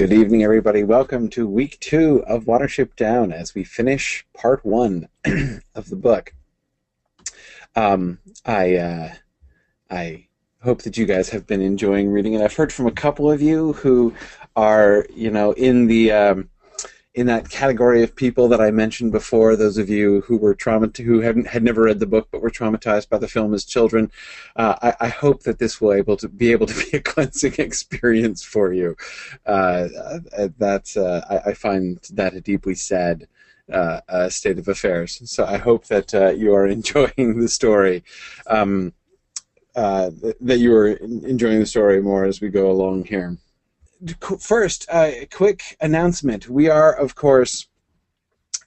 Good evening, everybody. Welcome to week two of Watership Down as we finish part one of the book. Um, I uh, I hope that you guys have been enjoying reading it. I've heard from a couple of you who are, you know, in the um, in that category of people that I mentioned before, those of you who were traumatized, who hadn't had never read the book but were traumatized by the film as children, uh, I, I, hope that this will able to be able to be a cleansing experience for you. Uh, uh uh, I, I, find that a deeply sad. Uh, uh, state of affairs. So I hope that you are enjoying the story, um, that you are enjoying the story more as we go along here first, a uh, quick announcement. We are, of course,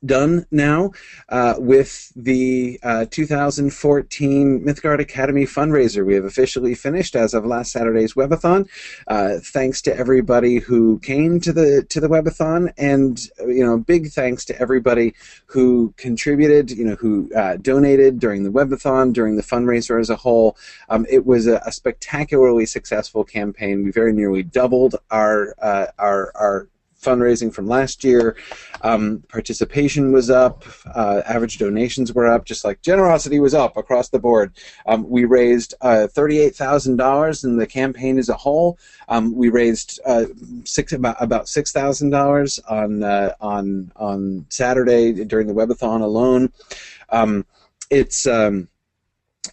done now uh, with the uh, 2014 Mythgard Academy fundraiser. We have officially finished as of last Saturday's webathon. Uh, thanks to everybody who came to the to the webathon, and you know, big thanks to everybody who contributed. You know, who uh, donated during the webathon, during the fundraiser as a whole. Um, it was a, a, spectacularly successful campaign. We very nearly doubled our uh, our our fundraising from last year. Um, participation was up, uh, average donations were up, just like generosity was up across the board. Um, we raised uh, $38,000 in the campaign as a whole. Um, we raised uh, six, about, about $6,000 on, uh, on, on Saturday during the webathon alone. Um, it's um,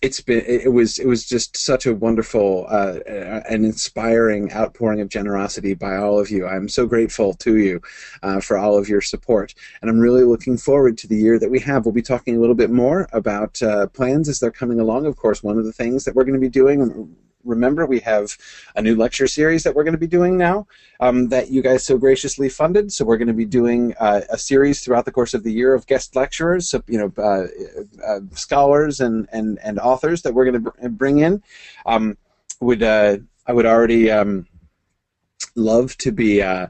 it's been it was it was just such a wonderful uh, and inspiring outpouring of generosity by all of you. I'm so grateful to you uh, for all of your support, and I'm really looking forward to the year that we have. We'll be talking a little bit more about uh, plans as they're coming along. Of course, one of the things that we're going to be doing remember, we have a new lecture series that we're going to be doing now um, that you guys so graciously funded. So we're going to be doing uh, a series throughout the course of the year of guest lecturers, so you know, uh, uh, scholars and, and, and authors that we're going to br- bring in. Um, would uh, I would already um, love to be. Uh,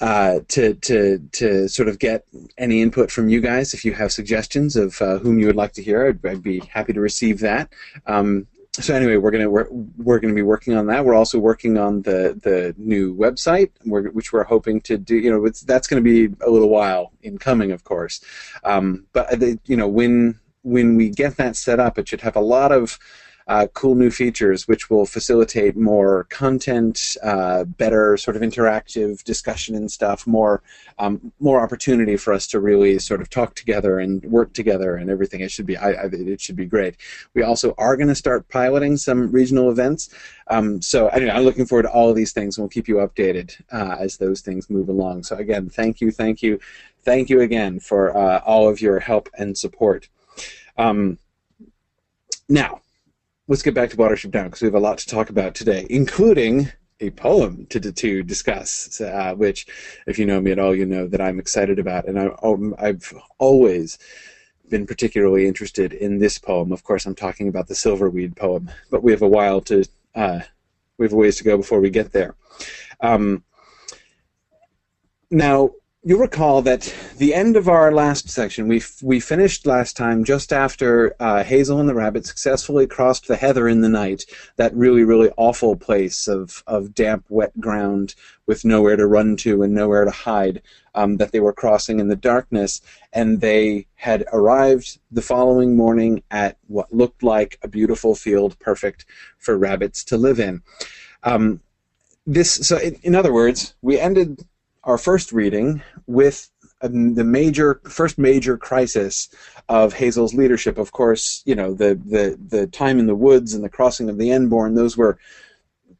uh, to to to sort of get any input from you guys. If you have suggestions of uh, whom you would like to hear, I'd, I'd be happy to receive that. Um, so anyway, we're gonna we're, we're gonna be working on that. We're also working on the the new website, which we're hoping to do. You know, that's going to be a little while in coming, of course. Um, but the, you know, when when we get that set up, it should have a lot of uh, cool new features which will facilitate more content, uh, better sort of interactive discussion and stuff, more um, more opportunity for us to really sort of talk together and work together and everything. It should be I, I, it should be great. We also are going to start piloting some regional events. Um, so anyway, I'm looking forward to all of these things, and we'll keep you updated uh, as those things move along. So again, thank you, thank you, thank you again for uh, all of your help and support. Um, now, let's get back to Watership Down because we have a lot to talk about today, including a poem to to discuss, uh, which, if you know me at all, you know that I'm excited about, and I, I've always been particularly interested in this poem. Of course, I'm talking about the Silverweed poem, but we have a while to uh, we have a ways to go before we get there. Um, now, You'll recall that the end of our last section, we we finished last time just after uh, Hazel and the rabbit successfully crossed the heather in the night, that really really awful place of of damp wet ground with nowhere to run to and nowhere to hide um, that they were crossing in the darkness, and they had arrived the following morning at what looked like a beautiful field, perfect for rabbits to live in. Um, this so in, in other words, we ended our first reading with um, the major first major crisis of Hazel's leadership. Of course, you know the the the time in the woods and the crossing of the Enborne; those were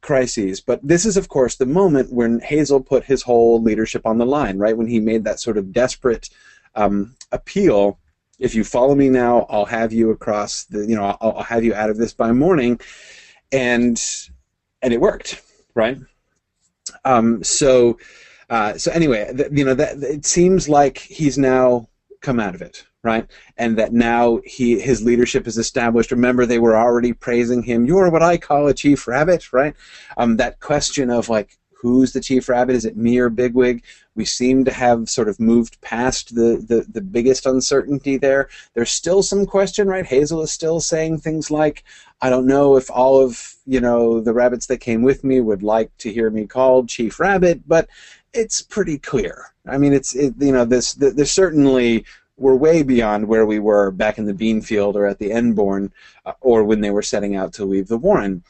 crises. But this is, of course, the moment when Hazel put his whole leadership on the line. Right when he made that sort of desperate um, appeal. If you follow me now, I'll have you across the. You know, I'll, I'll have you out of this by morning, and and it worked, right? Um, so uh, so anyway, th- you know, that it seems like he's now come out of it, right? And that now he his leadership is established. Remember, they were already praising him. You're what I call a chief rabbit, right? Um, that question of like who's the chief rabbit? Is it me or Bigwig? We seem to have sort of moved past the, the, the biggest uncertainty there. There's still some question, right? Hazel is still saying things like, I don't know if all of, you know, the rabbits that came with me would like to hear me called Chief Rabbit, but it's pretty clear. I mean, it's, it, you know, this, there's certainly we're way beyond where we were back in the bean field or at the Enborne uh, or when they were setting out to leave the Warren.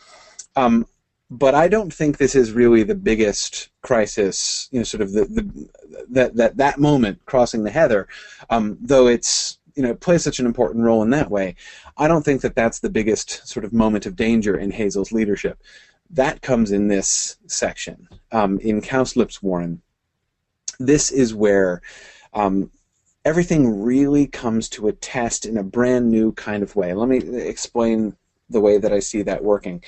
Um, but I don't think this is really the biggest crisis, you know, sort of the, the that that that moment crossing the heather, um, though it's you know plays such an important role in that way. I don't think that that's the biggest sort of moment of danger in Hazel's leadership. That comes in this section um, in Cowslip's Warren. This is where um, everything really comes to a test in a brand new kind of way. Let me explain the way that I see that working.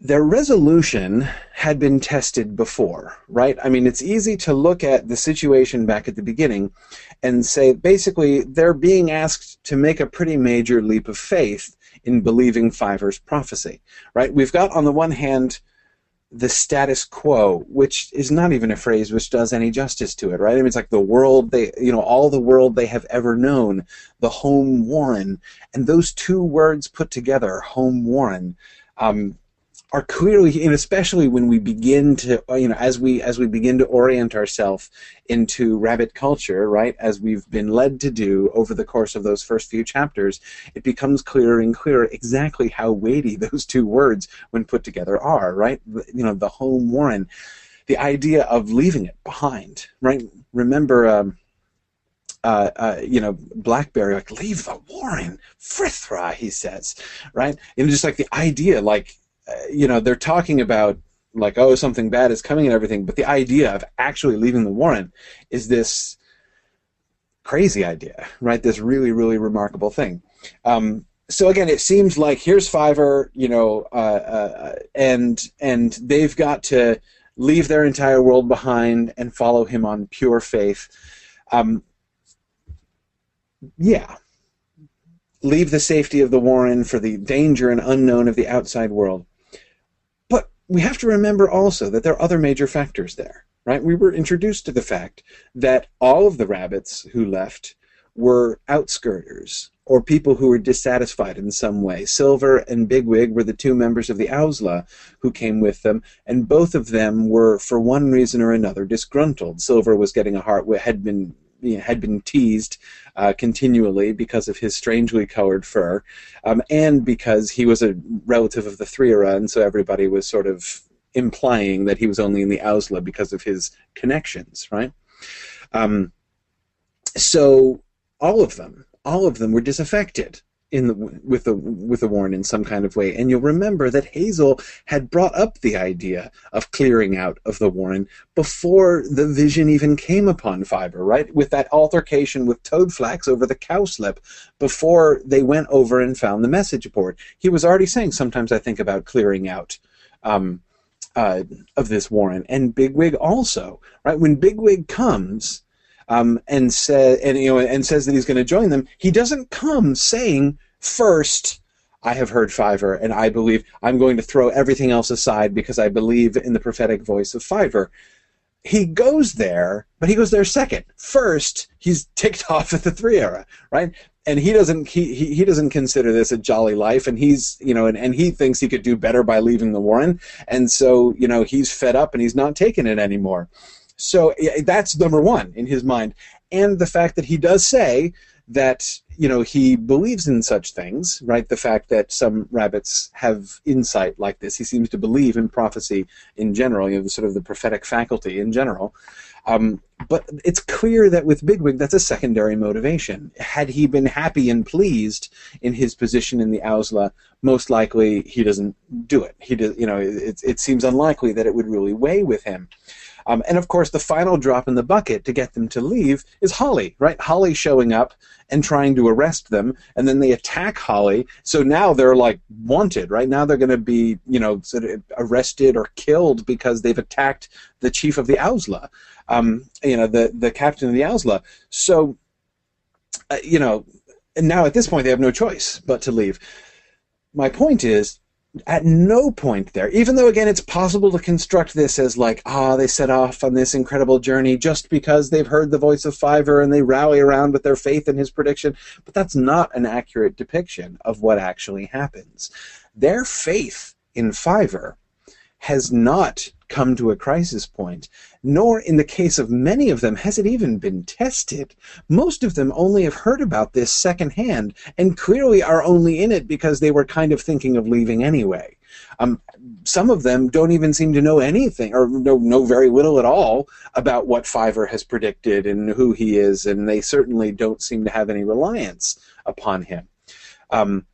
Their resolution had been tested before, right? I mean, it's easy to look at the situation back at the beginning and say basically they're being asked to make a pretty major leap of faith in believing Fiver's prophecy, right? We've got, on the one hand, the status quo, which is not even a phrase which does any justice to it, right? I mean, it's like the world they, you know, all the world they have ever known, the home Warren, and those two words put together, home Warren, um, are clearly, and especially when we begin to, you know, as we as we begin to orient ourselves into rabbit culture, right, as we've been led to do over the course of those first few chapters, it becomes clearer and clearer exactly how weighty those two words, when put together, are, right? You know, the home Warren, the idea of leaving it behind, right? Remember. Um, uh, uh, you know, Blackberry, like, leave the Warren, Frithrah, he says, right? Know, just like the idea, like, you know, they're talking about like, oh, something bad is coming and everything, but the idea of actually leaving the Warren is this crazy idea, right? This really, really remarkable thing. Um, so again, it seems like here's Fiver, you know, uh, uh, and and they've got to leave their entire world behind and follow him on pure faith. Um, yeah, leave the safety of the Warren for the danger and unknown of the outside world we have to remember also that there are other major factors there, right? We were introduced to the fact that all of the rabbits who left were outskirters or people who were dissatisfied in some way. Silver and Bigwig were the two members of the Owsla who came with them, and both of them were, for one reason or another, disgruntled. Silver was getting a heart had been you know, had been teased uh, continually because of his strangely colored fur, um, and because he was a relative of the Threarah, and so everybody was sort of implying that he was only in the Owsla because of his connections, right? Um, so all of them, all of them were disaffected in the, with the with the Warren in some kind of way. And you'll remember that Hazel had brought up the idea of clearing out of the Warren before the vision even came upon Fiver, right? With that altercation with Toadflax over the cowslip before they went over and found the message board. He was already saying, sometimes I think about clearing out. Um, uh, of this Warren and Bigwig also, right? When Bigwig comes, um, and said and you know and says that he's going to join them, he doesn't come saying first. I have heard Fiver, and I believe I'm going to throw everything else aside because I believe in the prophetic voice of Fiver. He goes there, but he goes there second. First, he's ticked off at the Threarah, right? and he doesn't he, he, he doesn't consider this a jolly life and he's you know and, and he thinks he could do better by leaving the warren and so you know he's fed up and he's not taking it anymore so that's number one in his mind. And the fact that he does say that you know he believes in such things, right? The fact that some rabbits have insight like this. He seems to believe in prophecy in general, you know, sort of the prophetic faculty in general. Um, but it's clear that with Bigwig, that's a secondary motivation. Had he been happy and pleased in his position in the Owsla, most likely he doesn't do it. He does, you know, it, it seems unlikely that it would really weigh with him. Um, and of course, the final drop in the bucket to get them to leave is Holly, right? Holly showing up and trying to arrest them, and then they attack Holly. So now they're like wanted, right? Now they're going to be, you know, sort of arrested or killed because they've attacked the chief of the Owsla, um, you know, the the captain of the Owsla. So, uh, you know, now at this point they have no choice but to leave. My point is, at no point there, even though again it's possible to construct this as like, ah, they set off on this incredible journey just because they've heard the voice of Fiver and they rally around with their faith in his prediction, but that's not an accurate depiction of what actually happens. Their faith in Fiver has not come to a crisis point, nor in the case of many of them has it even been tested. Most of them only have heard about this secondhand and clearly are only in it because they were kind of thinking of leaving anyway. Um, some of them don't even seem to know anything or know, know very little at all about what Fiver has predicted and who he is, and they certainly don't seem to have any reliance upon him. Um,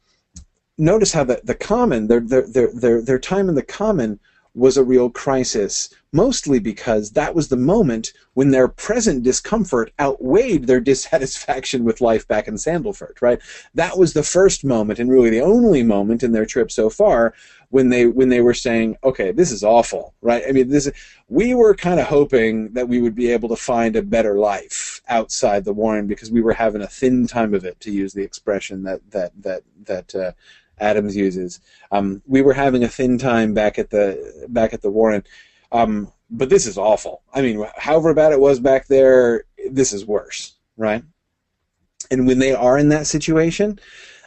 notice how the, the common, their, their, their, their time in the common was a real crisis, mostly because that was the moment when their present discomfort outweighed their dissatisfaction with life back in Sandleford, right? That was the first moment and really the only moment in their trip so far when they when they were saying, "Okay, this is awful." Right? I mean, this we were kind of hoping that we would be able to find a better life outside the Warren because we were having a thin time of it to use the expression that that that that uh, Adams uses. Um, we were having a thin time back at the back at the Warren, um, but this is awful. I mean, however bad it was back there, this is worse, right? And when they are in that situation,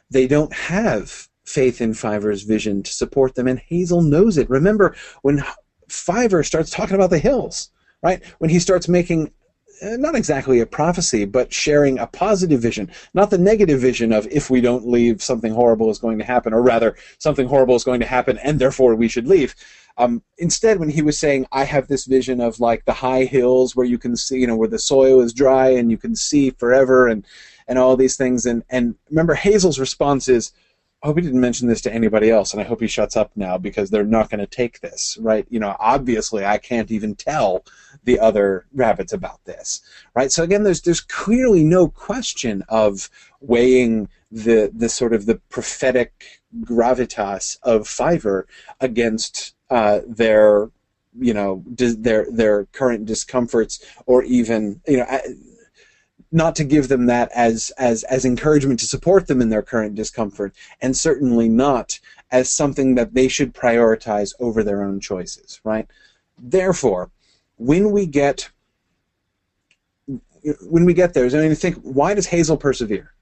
they don't have faith in Fiver's vision to support them, and Hazel knows it. Remember when Fiver starts talking about the hills, right? When he starts making not exactly a prophecy, but sharing a positive vision, not the negative vision of if we don't leave, something horrible is going to happen, or rather, something horrible is going to happen, and therefore we should leave. Um, instead, when he was saying, I have this vision of like the high hills where you can see, you know, where the soil is dry and you can see forever and, and all these things. And, and remember, Hazel's response is, I hope he didn't mention this to anybody else, and I hope he shuts up now because they're not going to take this, right? You know, obviously, I can't even tell the other rabbits about this, right? So again, there's there's clearly no question of weighing the the sort of the prophetic gravitas of Fiver against uh, their you know their their current discomforts or even you know not to give them that as as as encouragement to support them in their current discomfort, and certainly not as something that they should prioritize over their own choices. Right. Therefore, when we get when we get there, I mean, think why does Hazel persevere?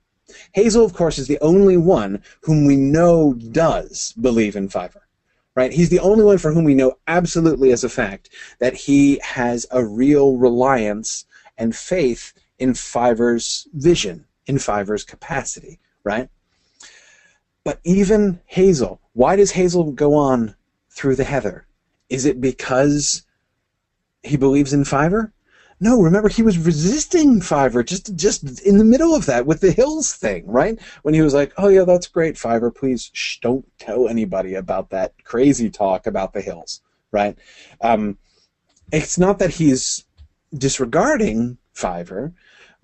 Hazel, of course, is the only one whom we know does believe in Fiver. Right? He's the only one for whom we know absolutely as a fact that he has a real reliance and faith in Fiver's vision, in Fiver's capacity, right? But even Hazel, why does Hazel go on through the heather? Is it because he believes in Fiver? No, remember he was resisting Fiver just just in the middle of that with the Hills thing, right? When he was like, "Oh yeah, that's great, Fiver. Please shh, don't tell anybody about that crazy talk about the Hills." Right? Um, it's not that he's disregarding Fiver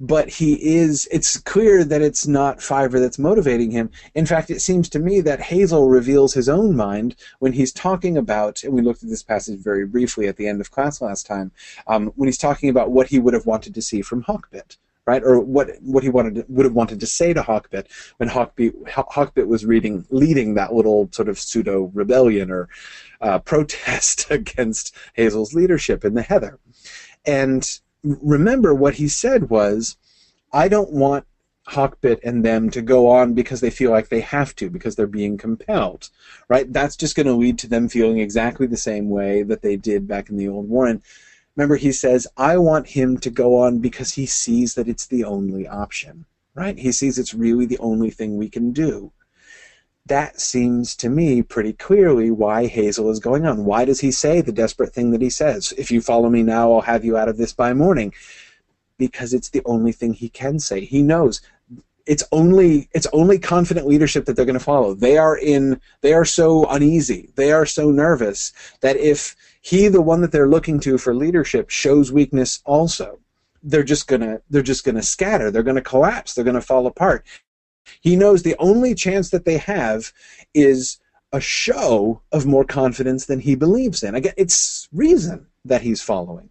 but he is it's clear that it's not Fiver that's motivating him. In fact, it seems to me that Hazel reveals his own mind when he's talking about, and we looked at this passage very briefly at the end of class last time, um, when he's talking about what he would have wanted to see from Hawkbit. Right, or what what he wanted to, would have wanted to say to Hawkbit when Hawkbit, Hawkbit was reading leading that little sort of pseudo rebellion or uh, protest against Hazel's leadership in the Heather, and remember what he said was, I don't want Hawkbit and them to go on because they feel like they have to, because they're being compelled, right? That's just going to lead to them feeling exactly the same way that they did back in the old Warren. Remember, he says, I want him to go on because he sees that it's the only option, right? He sees it's really the only thing we can do that seems to me pretty clearly why Hazel is going on. Why does he say the desperate thing that he says? If you follow me now, I'll have you out of this by morning. Because it's the only thing he can say. He knows it's only it's only confident leadership that they're going to follow. They are in they are so uneasy. They are so nervous that if he the one that they're looking to for leadership shows weakness also, they're just to they're just to scatter. They're to collapse. They're to fall apart. He knows the only chance that they have is a show of more confidence than he believes in. Again, it's reason that he's following.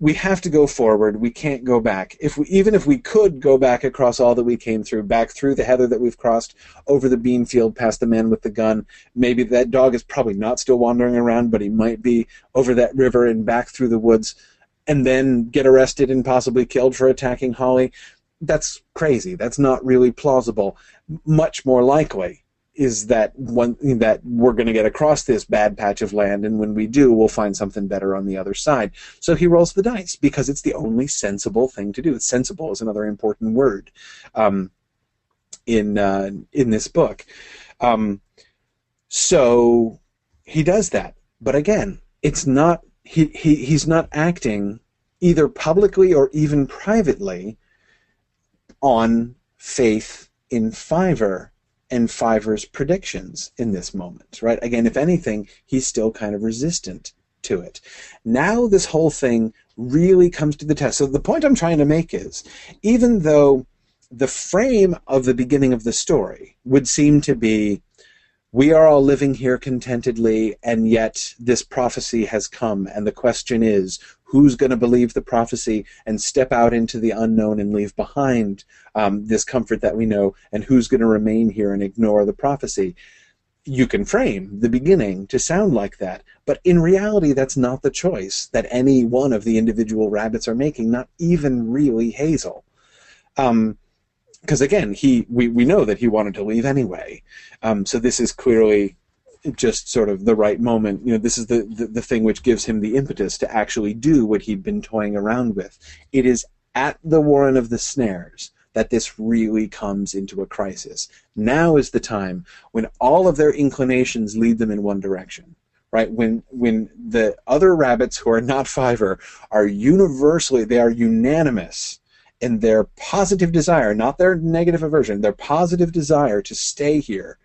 we have to go forward. We can't go back. If we, even if we could go back across all that we came through, back through the heather that we've crossed, over the bean field, past the man with the gun, maybe that dog is probably not still wandering around, but he might be over that river and back through the woods, and then get arrested and possibly killed for attacking Holly. That's crazy. That's not really plausible. Much more likely is that one that we're going to get across this bad patch of land, and when we do, we'll find something better on the other side. So he rolls the dice because it's the only sensible thing to do. Sensible is another important word um, in uh, in this book. Um, so he does that, but again, it's not he, he he's not acting either publicly or even privately on faith in Fiver and Fiver's predictions in this moment, right? Again, if anything, he's still kind of resistant to it. Now this whole thing really comes to the test. So the point I'm trying to make is, even though the frame of the beginning of the story would seem to be we are all living here contentedly, and yet this prophecy has come, and the question is who's going to believe the prophecy and step out into the unknown and leave behind um, this comfort that we know, and who's going to remain here and ignore the prophecy? You can frame the beginning to sound like that, but in reality, that's not the choice that any one of the individual rabbits are making, not even really Hazel. Um, because again, he we, we know that he wanted to leave anyway. Um, so this is clearly just sort of the right moment. You know, this is the, the, the thing which gives him the impetus to actually do what he'd been toying around with. It is at the Warren of the Snares that this really comes into a crisis. Now is the time when all of their inclinations lead them in one direction. Right when when the other rabbits who are not Fiver are universally they are unanimous in their positive desire, not their negative aversion, their positive desire to stay here,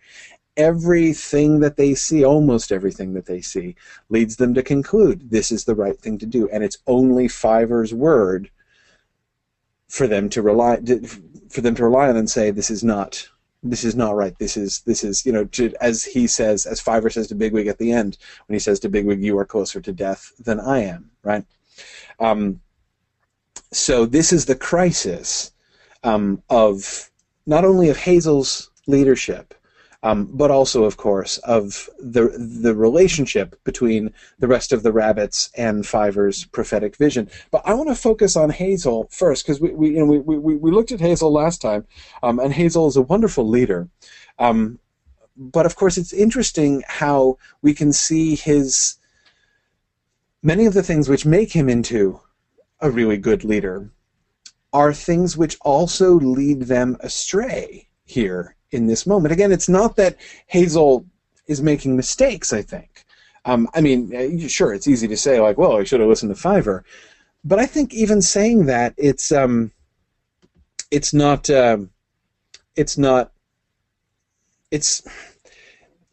everything that they see, almost everything that they see, leads them to conclude this is the right thing to do. And it's only Fiver's word for them to rely for them to rely on and say this is not this is not right. This is this is you know to, as he says, as Fiver says to Bigwig at the end when he says to Bigwig, "You are closer to death than I am." Right. Um, so this is the crisis um, of not only of Hazel's leadership, um, but also, of course, of the the relationship between the rest of the rabbits and Fiver's prophetic vision. But I want to focus on Hazel first because we we, you know, we, we we looked at Hazel last time, um, and Hazel is a wonderful leader. Um, but of course, it's interesting how we can see his many of the things which make him into a really good leader are things which also lead them astray here in this moment. Again, it's not that Hazel is making mistakes, I think. Um, I mean, uh, sure, it's easy to say, like, well, I should have listened to Fiver. But I think even saying that, it's, um, it's not, um, it's not, it's,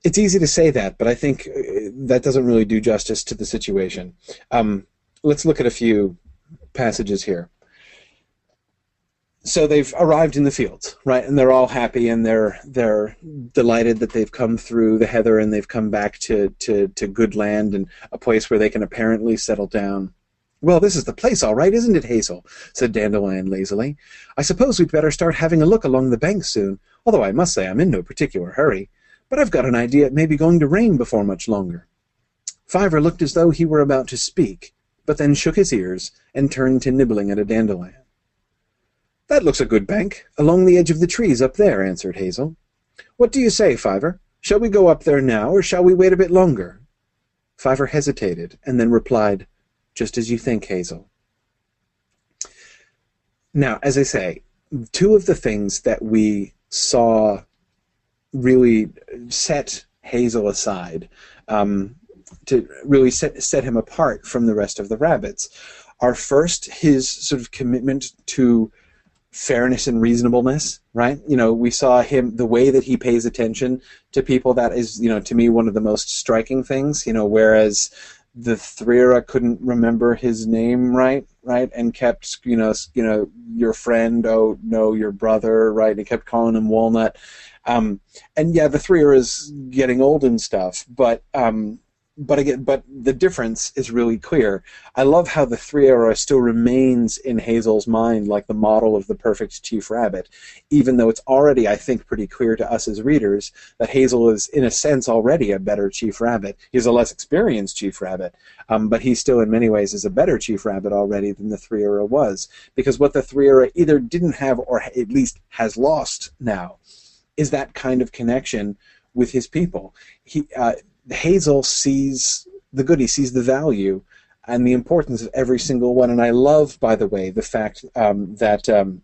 it's easy to say that, but I think uh, that doesn't really do justice to the situation. Um, let's look at a few passages here. So they've arrived in the fields, right? And they're all happy and they're they're delighted that they've come through the heather and they've come back to, to, to good land and a place where they can apparently settle down. Well, this is the place, all right, isn't it, Hazel? said Dandelion lazily. I suppose we'd better start having a look along the bank soon, although I must say I'm in no particular hurry. But I've got an idea it may be going to rain before much longer. Fiver looked as though he were about to speak, but then shook his ears and turned to nibbling at a dandelion. That looks a good bank, along the edge of the trees up there, answered Hazel. What do you say, Fiver? Shall we go up there now, or shall we wait a bit longer? Fiver hesitated, and then replied, Just as you think, Hazel. Now, as I say, two of the things that we saw really set Hazel aside um, to really set, set him apart from the rest of the rabbits are first his sort of commitment to fairness and reasonableness right? You know we saw him the way that he pays attention to people that is you know to me one of the most striking things you know whereas the Threarah couldn't remember his name right right? And kept you know you know your friend oh no your brother right? And kept calling him walnut. Um, and yeah the Threarah is getting old and stuff but um, but again, but the difference is really clear. I love how the Threarah still remains in Hazel's mind like the model of the perfect Chief Rabbit, even though it's already, I think, pretty clear to us as readers that Hazel is, in a sense, already a better Chief Rabbit. He's a less experienced Chief Rabbit, um, but he still, in many ways, is a better Chief Rabbit already than the Threarah was, because what the Threarah either didn't have or at least has lost now is that kind of connection with his people. He uh, Hazel sees the good, he sees the value and the importance of every single one. And I love, by the way, the fact um, that um,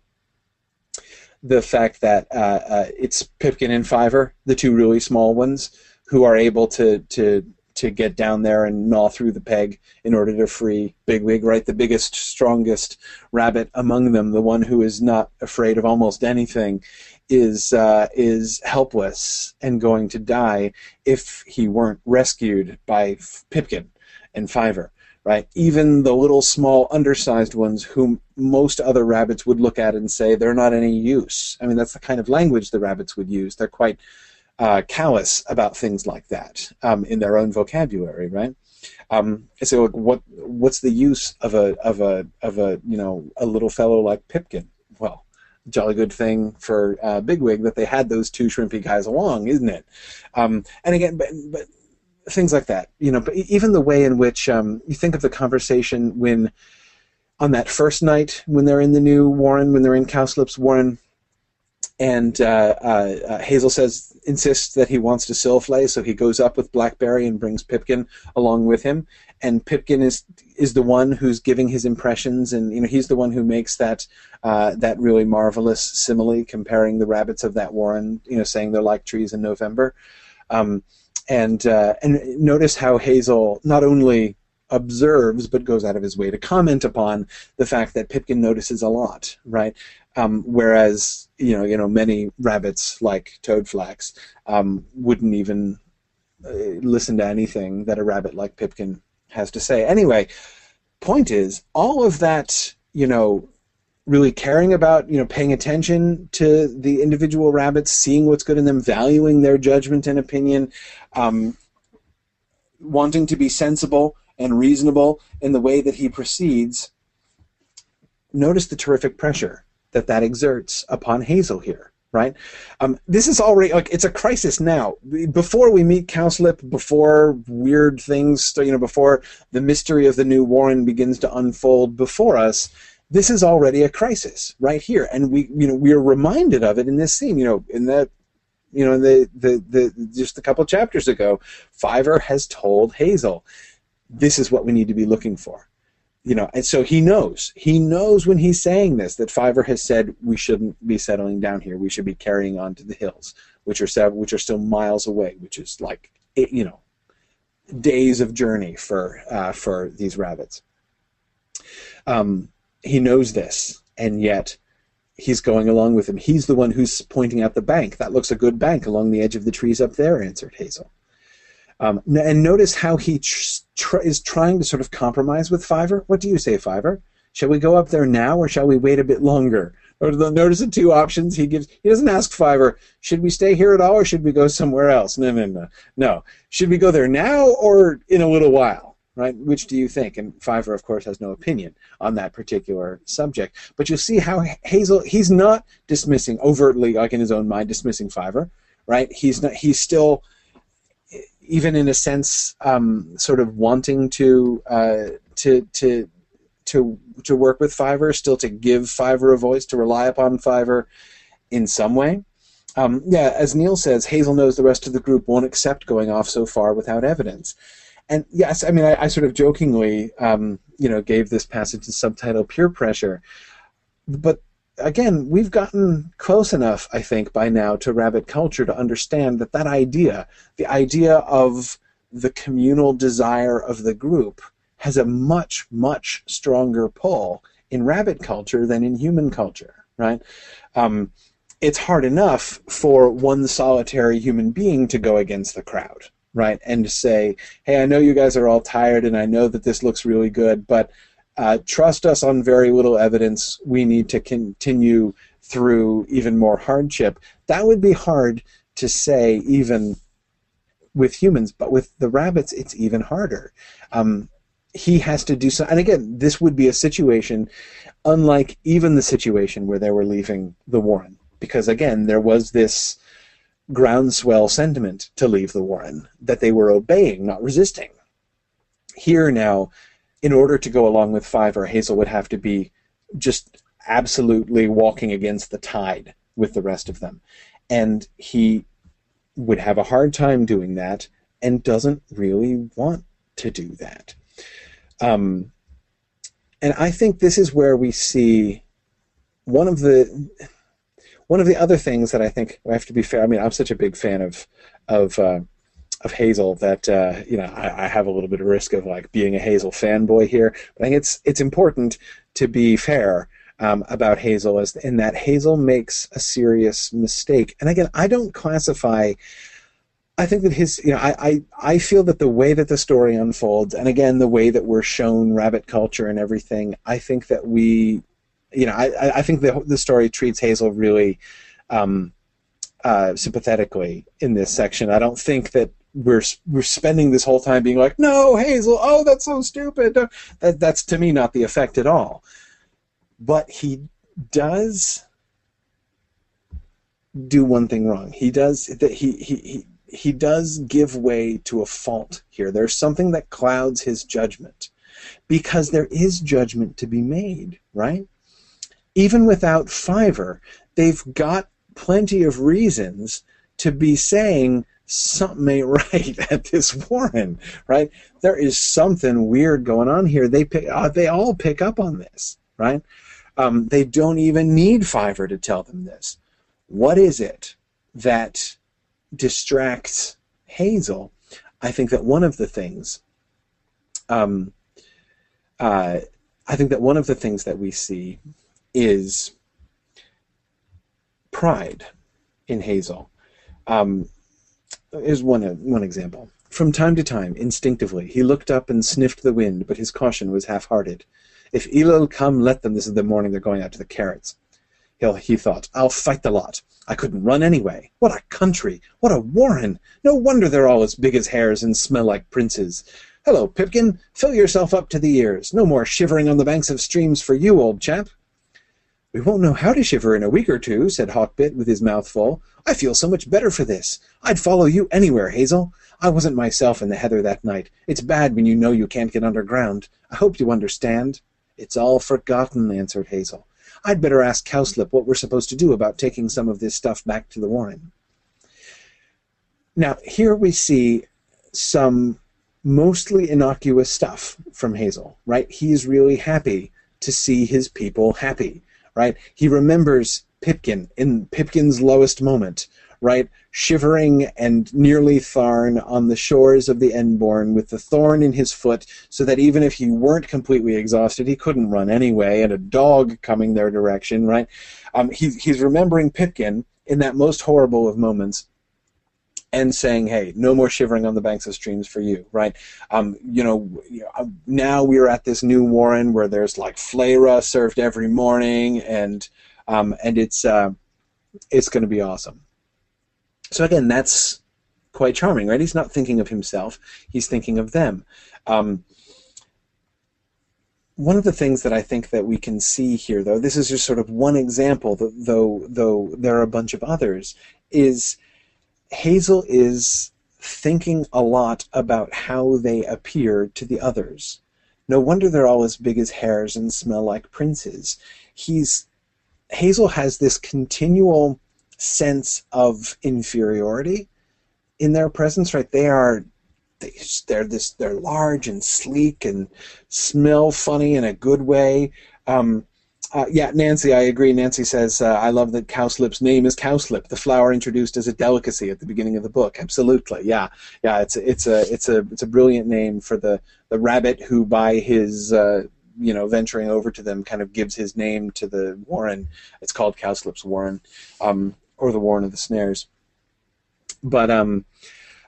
the fact that uh, uh, it's Pipkin and Fiver, the two really small ones, who are able to to to get down there and gnaw through the peg in order to free Bigwig, right? The biggest, strongest rabbit among them, the one who is not afraid of almost anything, is uh, is helpless and going to die if he weren't rescued by Pipkin and Fiver. Right? Even the little small undersized ones whom most other rabbits would look at and say they're not any use. I mean that's the kind of language the rabbits would use. They're quite uh, callous about things like that um, in their own vocabulary, right? Um, so what what's the use of a of a of a you know a little fellow like Pipkin? Jolly good thing for uh, Bigwig that they had those two shrimpy guys along, isn't it? Um, and again, but, but things like that, you know. But even the way in which um, you think of the conversation when on that first night when they're in the new Warren, when they're in Cowslip's Warren, and uh, uh, uh, Hazel says insists that he wants to silflay, so he goes up with Blackberry and brings Pipkin along with him. And Pipkin is is the one who's giving his impressions, and you know he's the one who makes that uh, that really marvelous simile comparing the rabbits of that warren, you know, saying they're like trees in November. Um, and uh, and notice how Hazel not only observes but goes out of his way to comment upon the fact that Pipkin notices a lot, right? Um, whereas you know, you know, many rabbits like Toadflax um, wouldn't even uh, listen to anything that a rabbit like Pipkin has to say. Anyway, point is, all of that, you know, really caring about, you know, paying attention to the individual rabbits, seeing what's good in them, valuing their judgment and opinion, um, wanting to be sensible and reasonable in the way that he proceeds. Notice the terrific pressure that that exerts upon Hazel here, right? Um, this is already like it's a crisis now. Before we meet Cowslip, before weird things, you know, before the mystery of the new Warren begins to unfold before us, this is already a crisis right here, and we, you know, we are reminded of it in this scene. You know, in that you know, the, the, the just a couple chapters ago, Fiver has told Hazel, this is what we need to be looking for you know, and so he knows. He knows when he's saying this that Fiver has said we shouldn't be settling down here. We should be carrying on to the hills, which are seven, which are still miles away, which is like you know, days of journey for uh, for these rabbits. Um, he knows this, and yet he's going along with him. He's the one who's pointing out the bank. That looks a good bank along the edge of the trees up there," answered Hazel. Um, and notice how he tr- tr- is trying to sort of compromise with Fiver. What do you say, Fiver? Shall we go up there now, or shall we wait a bit longer? Notice the two options he gives. He doesn't ask Fiver, should we stay here at all, or should we go somewhere else? No, no, no, no. Should we go there now, or in a little while? Right? Which do you think? And Fiver, of course, has no opinion on that particular subject. But you'll see how Hazel, he's not dismissing overtly, like in his own mind, dismissing Fiver. Right? He's not. He's still even in a sense, um, sort of wanting to uh, to to to to work with Fiver, still to give Fiver a voice, to rely upon Fiver in some way. Um, yeah, as Neil says, Hazel knows the rest of the group won't accept going off so far without evidence. And yes, I mean, I, I sort of jokingly, um, you know, gave this passage the subtitle "Peer Pressure," but again, we've gotten close enough, I think, by now to rabbit culture to understand that that idea, the idea of the communal desire of the group, has a much, much stronger pull in rabbit culture than in human culture, right? Um, it's hard enough for one solitary human being to go against the crowd, right? And to say, hey, I know you guys are all tired and I know that this looks really good, but uh, trust us on very little evidence. We need to continue through even more hardship. That would be hard to say, even with humans, but with the rabbits, it's even harder. Um, he has to do so. And again, this would be a situation unlike even the situation where they were leaving the Warren, because again, there was this groundswell sentiment to leave the Warren that they were obeying, not resisting. Here now, in order to go along with Fiver, Hazel would have to be just absolutely walking against the tide with the rest of them. And he would have a hard time doing that and doesn't really want to do that. Um, and I think this is where we see one of the one of the other things that I think I have to be fair. I mean, I'm such a big fan of of uh, of Hazel that uh, you know I, I, have a little bit of risk of like being a Hazel fanboy here. But I think it's it's important to be fair um, about Hazel as in that Hazel makes a serious mistake. And again, I don't classify I think that his, you know, I, I, I feel that the way that the story unfolds, and again, the way that we're shown rabbit culture and everything, I think that we, you know, I, I think the, the story treats Hazel really um, uh, sympathetically in this section. I don't think that we're we're spending this whole time being like, no, Hazel, oh, that's so stupid. That that's to me not the effect at all. But he does do one thing wrong. He does that. He he he he does give way to a fault here. There's something that clouds his judgment because there is judgment to be made, right? Even without Fiver, they've got plenty of reasons to be saying something ain't right at this Warren, right? There is something weird going on here. They pick, uh, they all pick up on this, right? Um, they don't even need Fiver to tell them this. What is it that distracts Hazel, I think that one of the things, um, uh, I think that one of the things that we see is pride in Hazel. Um, is one uh, one example. From time to time, instinctively, he looked up and sniffed the wind, but his caution was half-hearted. If elil come, let them. This is the morning they're going out to the carrots. He'll, he thought, I'll fight the lot. I couldn't run anyway. What a country! What a warren! No wonder they're all as big as hares and smell like princes. Hello, Pipkin. Fill yourself up to the ears. No more shivering on the banks of streams for you, old chap. We won't know how to shiver in a week or two, said Hawkbit with his mouth full. I feel so much better for this. I'd follow you anywhere, Hazel. I wasn't myself in the heather that night. It's bad when you know you can't get underground. I hope you understand. It's all forgotten, answered Hazel. I'd better ask Cowslip what we're supposed to do about taking some of this stuff back to the Warren. Now, here we see some mostly innocuous stuff from Hazel, right? He's really happy to see his people happy, right? He remembers Pipkin in Pipkin's lowest moment, right? Shivering and nearly Tharn on the shores of the Enborne with the thorn in his foot, so that even if he weren't completely exhausted, he couldn't run anyway, and a dog coming their direction, right? Um, he, he's remembering Pipkin in that most horrible of moments and saying, "Hey, no more shivering on the banks of streams for you." Right? Um, you know, now we are at this new Warren where there's like flayrah served every morning, and um, and it's uh, it's going to be awesome. So again, that's quite charming, right? He's not thinking of himself; he's thinking of them. Um, one of the things that I think that we can see here, though, this is just sort of one example, though though there are a bunch of others, is Hazel is thinking a lot about how they appear to the others. No wonder they're all as big as hares and smell like princes. He's Hazel has this continual sense of inferiority in their presence, right? They are they, they're this they're large and sleek and smell funny in a good way. Um, uh, yeah, Nancy, I agree. Nancy says, uh, I love that cowslip's name is cowslip, the flower introduced as a delicacy at the beginning of the book. Absolutely, yeah, yeah. It's a, it's a, it's a, it's a brilliant name for the the rabbit who, by his, uh, you know, venturing over to them, kind of gives his name to the warren. It's called cowslip's warren. Um, or the Warren of the Snares. But um,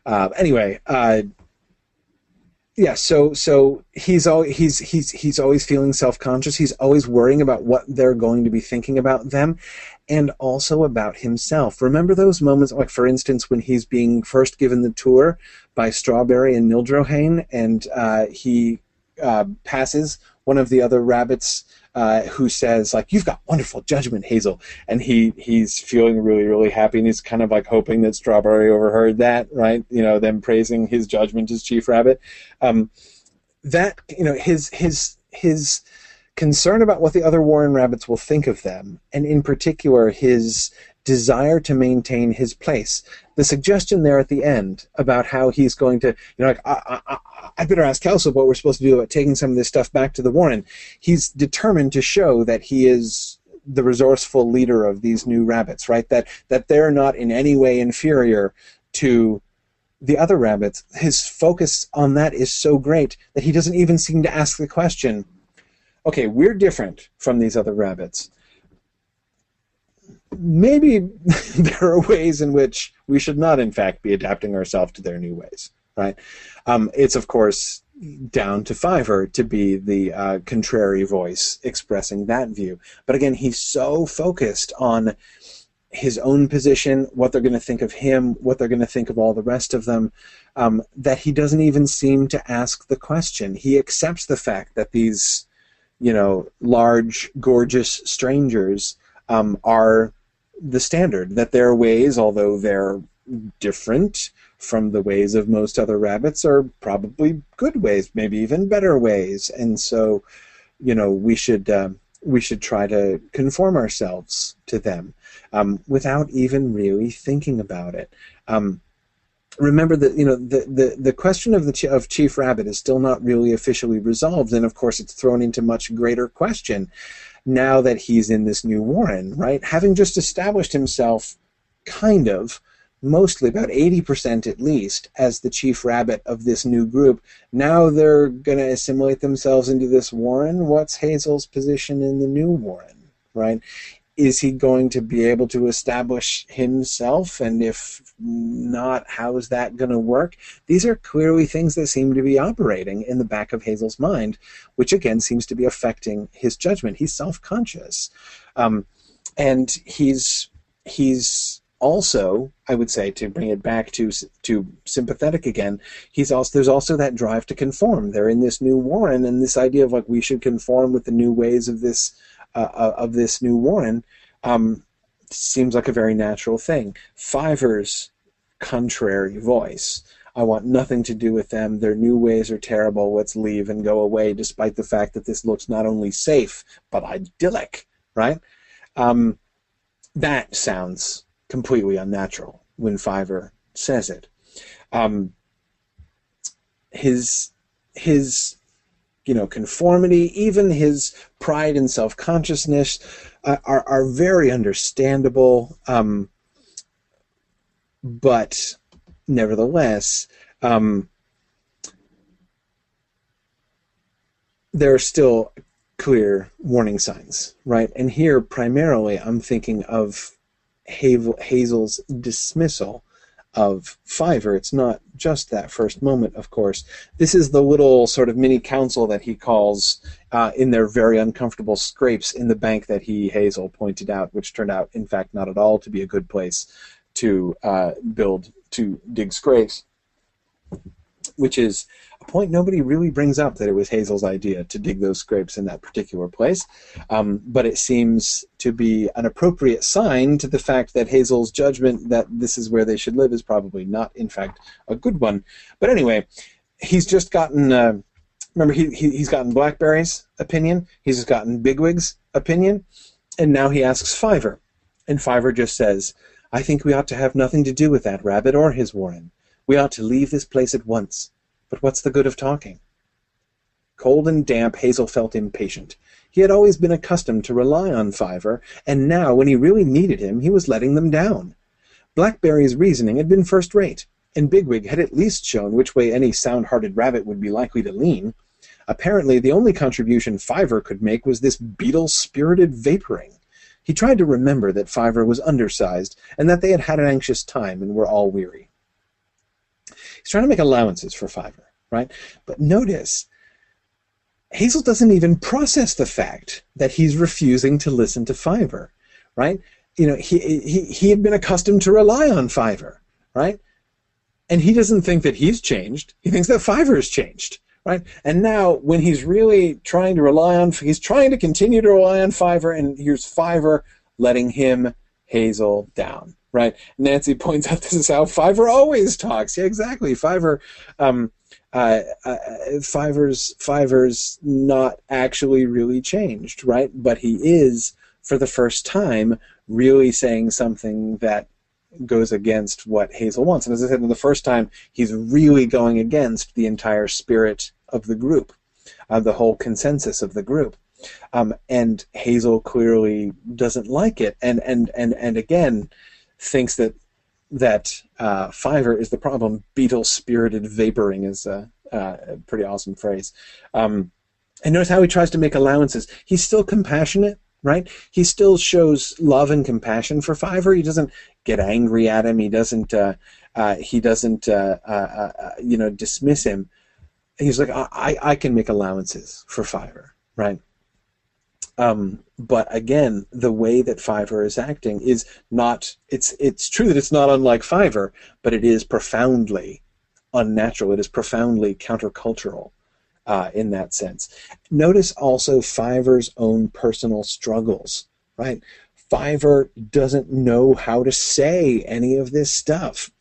uh, anyway, uh, yeah so so he's always he's he's he's always feeling self-conscious. He's always worrying about what they're going to be thinking about them and also about himself. Remember those moments like for instance when he's being first given the tour by strawberry and Nildro-hain and uh, he uh, passes one of the other rabbits uh, who says like you've got wonderful judgment hazel. And he he's feeling really really happy and he's kind of like hoping that strawberry overheard that right? You know them praising his judgment as chief rabbit. Um, that you know his his his concern about what the other warren rabbits will think of them and in particular his desire to maintain his place. The suggestion there at the end about how he's going to, you know, like, I, I, I better ask Kelso what we're supposed to do about taking some of this stuff back to the Warren. He's determined to show that he is the resourceful leader of these new rabbits, right? That that they're not in any way inferior to the other rabbits. His focus on that is so great that he doesn't even seem to ask the question, okay, we're different from these other rabbits maybe there are ways in which we should not, in fact, be adapting ourselves to their new ways, right? Um, it's, of course, down to Fiver to be the uh, contrary voice expressing that view. But again, he's so focused on his own position, what they're going to think of him, what they're going to think of all the rest of them, um, that he doesn't even seem to ask the question. He accepts the fact that these, you know, large, gorgeous strangers um, are the standard that their ways, although they're different from the ways of most other rabbits, are probably good ways, maybe even better ways. And so, you know, we should uh, we should try to conform ourselves to them um, without even really thinking about it. Um, remember that you know the, the, the question of the of Chief Rabbit is still not really officially resolved, and of course it's thrown into much greater question now that he's in this new Warren, right? Having just established himself, kind of, mostly about 80% at least, as the chief rabbit of this new group. Now they're going to assimilate themselves into this Warren. What's Hazel's position in the new Warren, right? is he going to be able to establish himself? And if not, how is that going to work? These are clearly things that seem to be operating in the back of Hazel's mind, which again seems to be affecting his judgment. He's self-conscious, um, and he's he's also, I would say, to bring it back to to sympathetic again, he's also there's also that drive to conform. They're in this new Warren, and this idea of like we should conform with the new ways of this uh, uh, of this new Warren um, seems like a very natural thing. Fiver's contrary voice. I want nothing to do with them. Their new ways are terrible. Let's leave and go away, despite the fact that this looks not only safe, but idyllic, right? Um, that sounds completely unnatural when Fiver says it. Um, his his you know conformity, even his pride and self consciousness uh, are are very understandable. Um, but nevertheless, um, there are still clear warning signs, right? And here, primarily, I'm thinking of Hazel's dismissal of Fiver. It's not just that first moment, of course. This is the little sort of mini council that he calls uh, in their very uncomfortable scrapes in the bank that he, Hazel, pointed out, which turned out, in fact, not at all to be a good place to uh, build, to dig scrapes, which is a point nobody really brings up that it was Hazel's idea to dig those scrapes in that particular place. Um, but it seems to be an appropriate sign to the fact that Hazel's judgment that this is where they should live is probably not, in fact, a good one. But anyway, he's just gotten. Uh, remember, he, he he's gotten Blackberry's opinion. He's gotten Bigwig's opinion, and now he asks Fiver, and Fiver just says, "I think we ought to have nothing to do with that rabbit or his warren. We ought to leave this place at once." But what's the good of talking? Cold and damp, Hazel felt impatient. He had always been accustomed to rely on Fiver, and now, when he really needed him, he was letting them down. Blackberry's reasoning had been first rate, and Bigwig had at least shown which way any sound hearted rabbit would be likely to lean. Apparently, the only contribution Fiver could make was this beetle spirited vaporing. He tried to remember that Fiver was undersized, and that they had had an anxious time and were all weary. He's trying to make allowances for Fiver. right? But notice, Hazel doesn't even process the fact that he's refusing to listen to Fiver, right? You know, he, he, he had been accustomed to rely on Fiver, right? And he doesn't think that he's changed. He thinks that Fiver has changed, right? And now, when he's really trying to rely on, he's trying to continue to rely on Fiver, and here's Fiver letting him, Hazel, down, right? Nancy points out this is how Fiver always talks. Yeah, exactly. Fiver, um, uh, uh, Fiver's Fiver's not actually really changed, right? But he is, for the first time, really saying something that goes against what Hazel wants. And as I said, the first time, he's really going against the entire spirit of the group, of the whole consensus of the group. Um, and Hazel clearly doesn't like it, and and and and again thinks that that uh, Fiver is the problem. Beetle spirited vaporing is a, a pretty awesome phrase. Um, and notice how he tries to make allowances. He's still compassionate, right? He still shows love and compassion for Fiver. He doesn't get angry at him. He doesn't. Uh, uh, he doesn't. Uh, uh, uh, you know, dismiss him. He's like, I, I can make allowances for Fiver, right? Um, but again, the way that Fiver is acting is not. It's it's true that it's not unlike Fiver, but it is profoundly unnatural. It is profoundly countercultural uh, in that sense. Notice also Fiver's own personal struggles. Right, Fiver doesn't know how to say any of this stuff.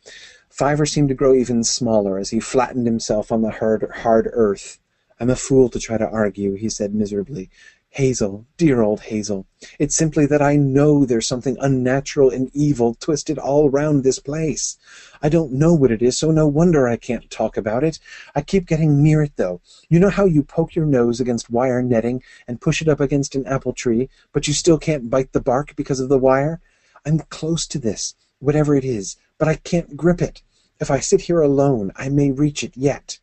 Fiver seemed to grow even smaller as he flattened himself on the hard, hard earth. I'm a fool to try to argue, he said miserably. Hazel, dear old Hazel, it's simply that I know there's something unnatural and evil twisted all round this place. I don't know what it is, so no wonder I can't talk about it. I keep getting near it, though. You know how you poke your nose against wire netting and push it up against an apple tree, but you still can't bite the bark because of the wire? I'm close to this, whatever it is, but I can't grip it. If I sit here alone, I may reach it yet.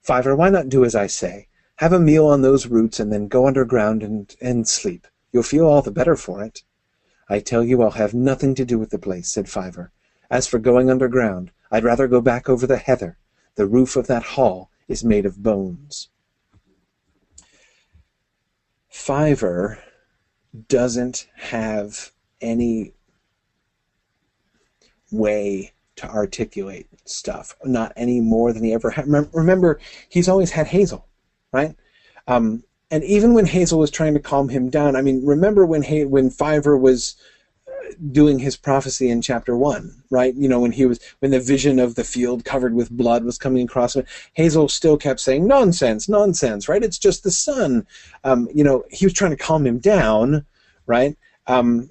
Fiver, why not do as I say? Have a meal on those roots and then go underground and, and sleep. You'll feel all the better for it. I tell you I'll have nothing to do with the place, said Fiver. As for going underground, I'd rather go back over the heather. The roof of that hall is made of bones. Fiver doesn't have any way to articulate stuff, not any more than he ever had. Remember, he's always had Hazel right? Um, and even when Hazel was trying to calm him down, I mean, remember when ha- when Fiver was uh, doing his prophecy in chapter one, right? You know, when he was when the vision of the field covered with blood was coming across him, Hazel still kept saying nonsense, nonsense, right? It's just the sun. Um, you know, he was trying to calm him down, right? Um,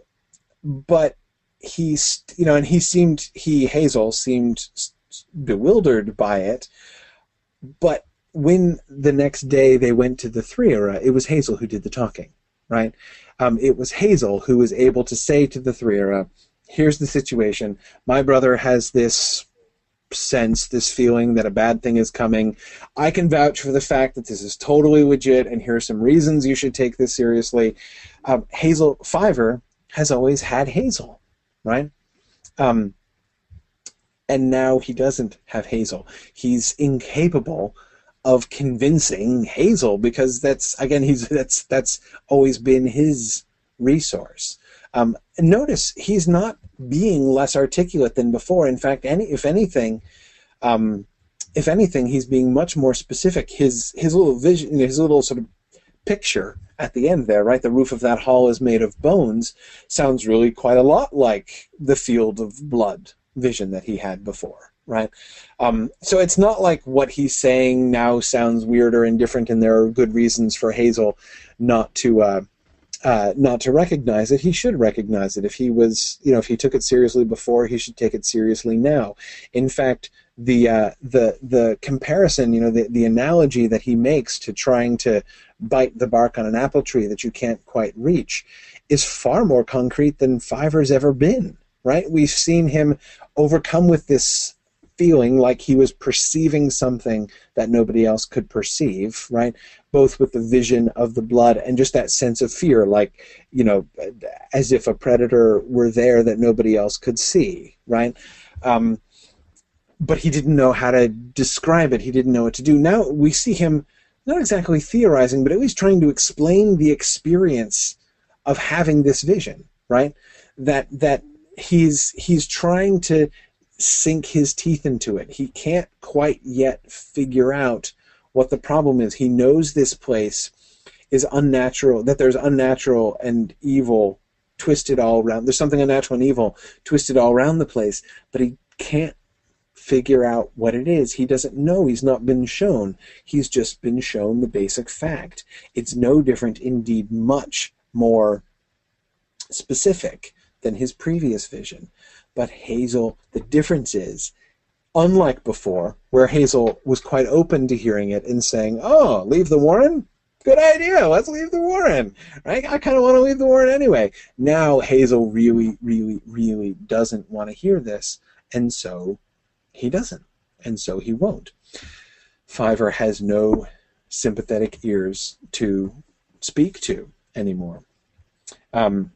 but he's you know, and he seemed he Hazel seemed bewildered by it, but when the next day they went to the Threarah, it was Hazel who did the talking, right? Um, it was Hazel who was able to say to the Threarah, here's the situation. My brother has this sense, this feeling that a bad thing is coming. I can vouch for the fact that this is totally legit, and here are some reasons you should take this seriously. Um, Hazel Fiver has always had Hazel, right? Um, and now he doesn't have Hazel. He's incapable of convincing Hazel because that's again he's that's that's always been his resource. Um, notice he's not being less articulate than before. In fact, any if anything, um, if anything, he's being much more specific. His his little vision, his little sort of picture at the end there, right? The roof of that hall is made of bones. Sounds really quite a lot like the field of blood vision that he had before right? Um, so it's not like what he's saying now sounds weird or indifferent, and there are good reasons for Hazel not to uh, uh, not to recognize it. He should recognize it. If he was, you know, if he took it seriously before, he should take it seriously now. In fact, the uh, the the comparison, you know, the the analogy that he makes to trying to bite the bark on an apple tree that you can't quite reach is far more concrete than Fiver's ever been. Right? We've seen him overcome with this feeling like he was perceiving something that nobody else could perceive, right? Both with the vision of the blood and just that sense of fear, like, you know, as if a predator were there that nobody else could see, right? Um, but he didn't know how to describe it. He didn't know what to do. Now we see him not exactly theorizing, but at least trying to explain the experience of having this vision, right? That that he's he's trying to sink his teeth into it. He can't quite yet figure out what the problem is. He knows this place is unnatural, that there's unnatural and evil twisted all around. There's something unnatural and evil twisted all around the place, but he can't figure out what it is. He doesn't know. He's not been shown. He's just been shown the basic fact. It's no different, indeed, much more specific than his previous vision. But Hazel, the difference is, unlike before, where Hazel was quite open to hearing it and saying, Oh, leave the Warren? Good idea. Let's leave the Warren. Right? I kind of want to leave the Warren anyway. Now Hazel really, really, really doesn't want to hear this, and so he doesn't, and so he won't. Fiver has no sympathetic ears to speak to anymore. Um,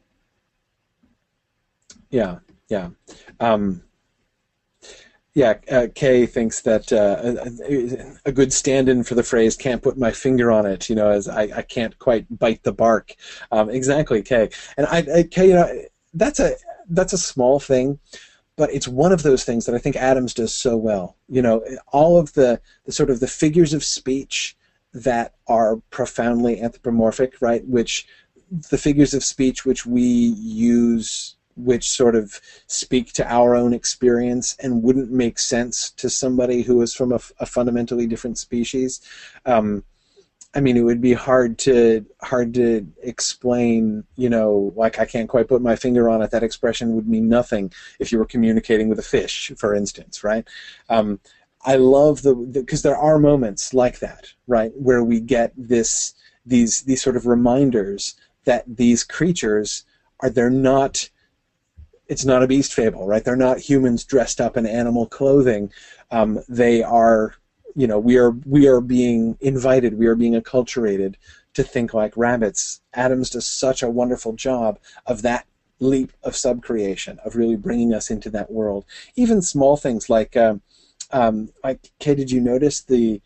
yeah, yeah. Um, yeah, uh, Kay thinks that uh, a, a, good stand-in for the phrase "can't put my finger on it," you know, as I, I can't quite bite the bark. Um, exactly, Kay. And I, I, Kay, you know, that's a that's a small thing, but it's one of those things that I think Adams does so well. You know, all of the, the sort of the figures of speech that are profoundly anthropomorphic, right? Which the figures of speech which we use which sort of speak to our own experience and wouldn't make sense to somebody who is from a, a fundamentally different species. Um, I mean, it would be hard to hard to explain. You know, like I can't quite put my finger on it. That expression would mean nothing if you were communicating with a fish, for instance, right? Um, I love the because the, there are moments like that, right, where we get this these these sort of reminders that these creatures are they're not it's not a beast fable, right? They're not humans dressed up in animal clothing. Um, they are, you know, we are we are being invited, we are being acculturated to think like rabbits. Adams does such a wonderful job of that leap of subcreation, of really bringing us into that world. Even small things like, um, um, like, Kay, did you notice the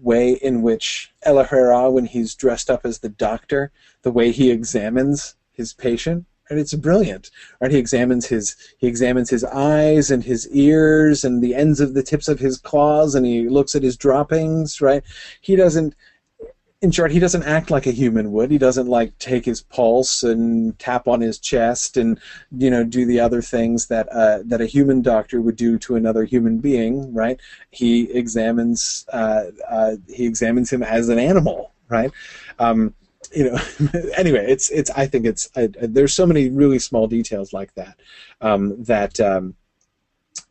way in which El Ahrairah, when he's dressed up as the doctor, the way he examines his patient? And it's brilliant. Right? He examines his he examines his eyes and his ears and the ends of the tips of his claws, and he looks at his droppings. Right? He doesn't. In short, he doesn't act like a human would. He doesn't like take his pulse and tap on his chest and you know do the other things that uh, that a human doctor would do to another human being. Right? He examines uh, uh, he examines him as an animal. Right? Um, you know, anyway, it's it's. I think it's. I, there's so many really small details like that um, that um,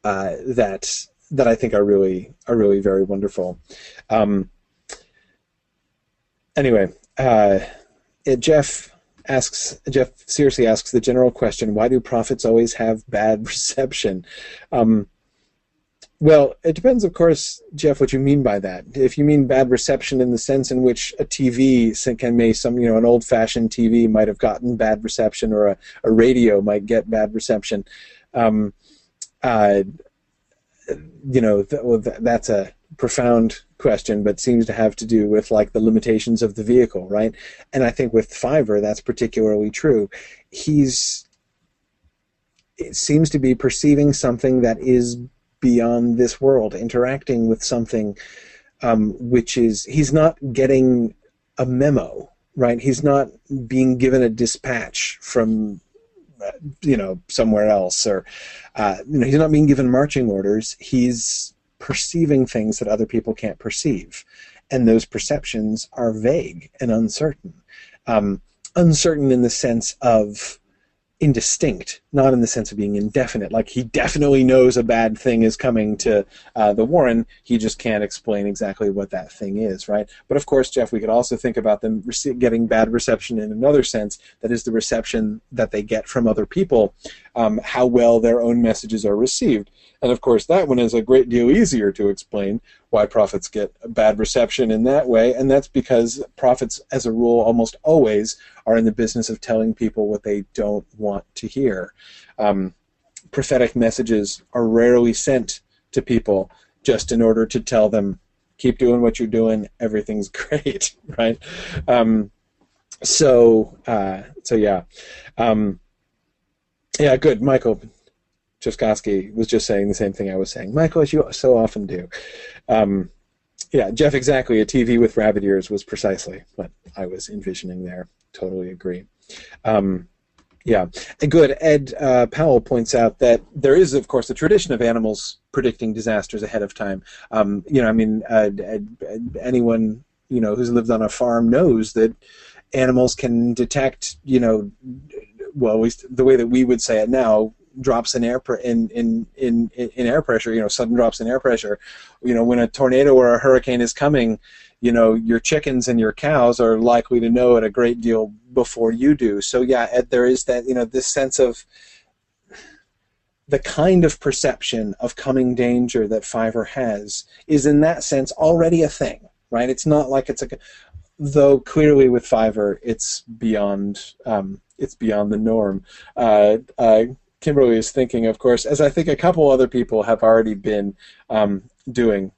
uh, that that I think are really are really very wonderful. Um, anyway, uh, it, Jeff asks Jeff seriously asks the general question: Why do prophets always have bad reception? Um, well, it depends, of course, Jeff, what you mean by that. If you mean bad reception in the sense in which a TV can may some you know an old-fashioned TV might have gotten bad reception, or a, a radio might get bad reception, um, uh, you know, th- well, th- that's a profound question, but seems to have to do with like the limitations of the vehicle, right? And I think with Fiver, that's particularly true. He's it seems to be perceiving something that is beyond this world, interacting with something um, which is he's not getting a memo, right? He's not being given a dispatch from uh, you know somewhere else, or uh, you know he's not being given marching orders. He's perceiving things that other people can't perceive, and those perceptions are vague and uncertain. Um, uncertain in the sense of indistinct, not in the sense of being indefinite. Like he definitely knows a bad thing is coming to uh, the Warren. He just can't explain exactly what that thing is, right? But of course, Jeff, we could also think about them rece- getting bad reception in another sense. That is the reception that they get from other people, um, how well their own messages are received. And of course, that one is a great deal easier to explain why prophets get bad reception in that way. And that's because prophets, as a rule, almost always are in the business of telling people what they don't want to hear. Um, prophetic messages are rarely sent to people just in order to tell them keep doing what you're doing everything's great right um, so uh, so yeah um, yeah good michael Chaskowski was just saying the same thing I was saying. Michael, as you so often do. Um, yeah, Jeff, exactly. A TV with rabbit ears was precisely what I was envisioning there. Totally agree. Um, yeah, good. Ed uh, Powell points out that there is, of course, a tradition of animals predicting disasters ahead of time. Um, you know, I mean, uh, anyone you know who's lived on a farm knows that animals can detect, you know, well, least the way that we would say it now, drops in air in, in in in air pressure, you know, sudden drops in air pressure. You know, when a tornado or a hurricane is coming, you know, your chickens and your cows are likely to know it a great deal before you do. So yeah, there is that you know this sense of the kind of perception of coming danger that Fiver has is in that sense already a thing, right? It's not like it's a though clearly with Fiver it's beyond um, it's beyond the norm. Uh, uh, Kimberly is thinking, of course, as I think a couple other people have already been um, doing.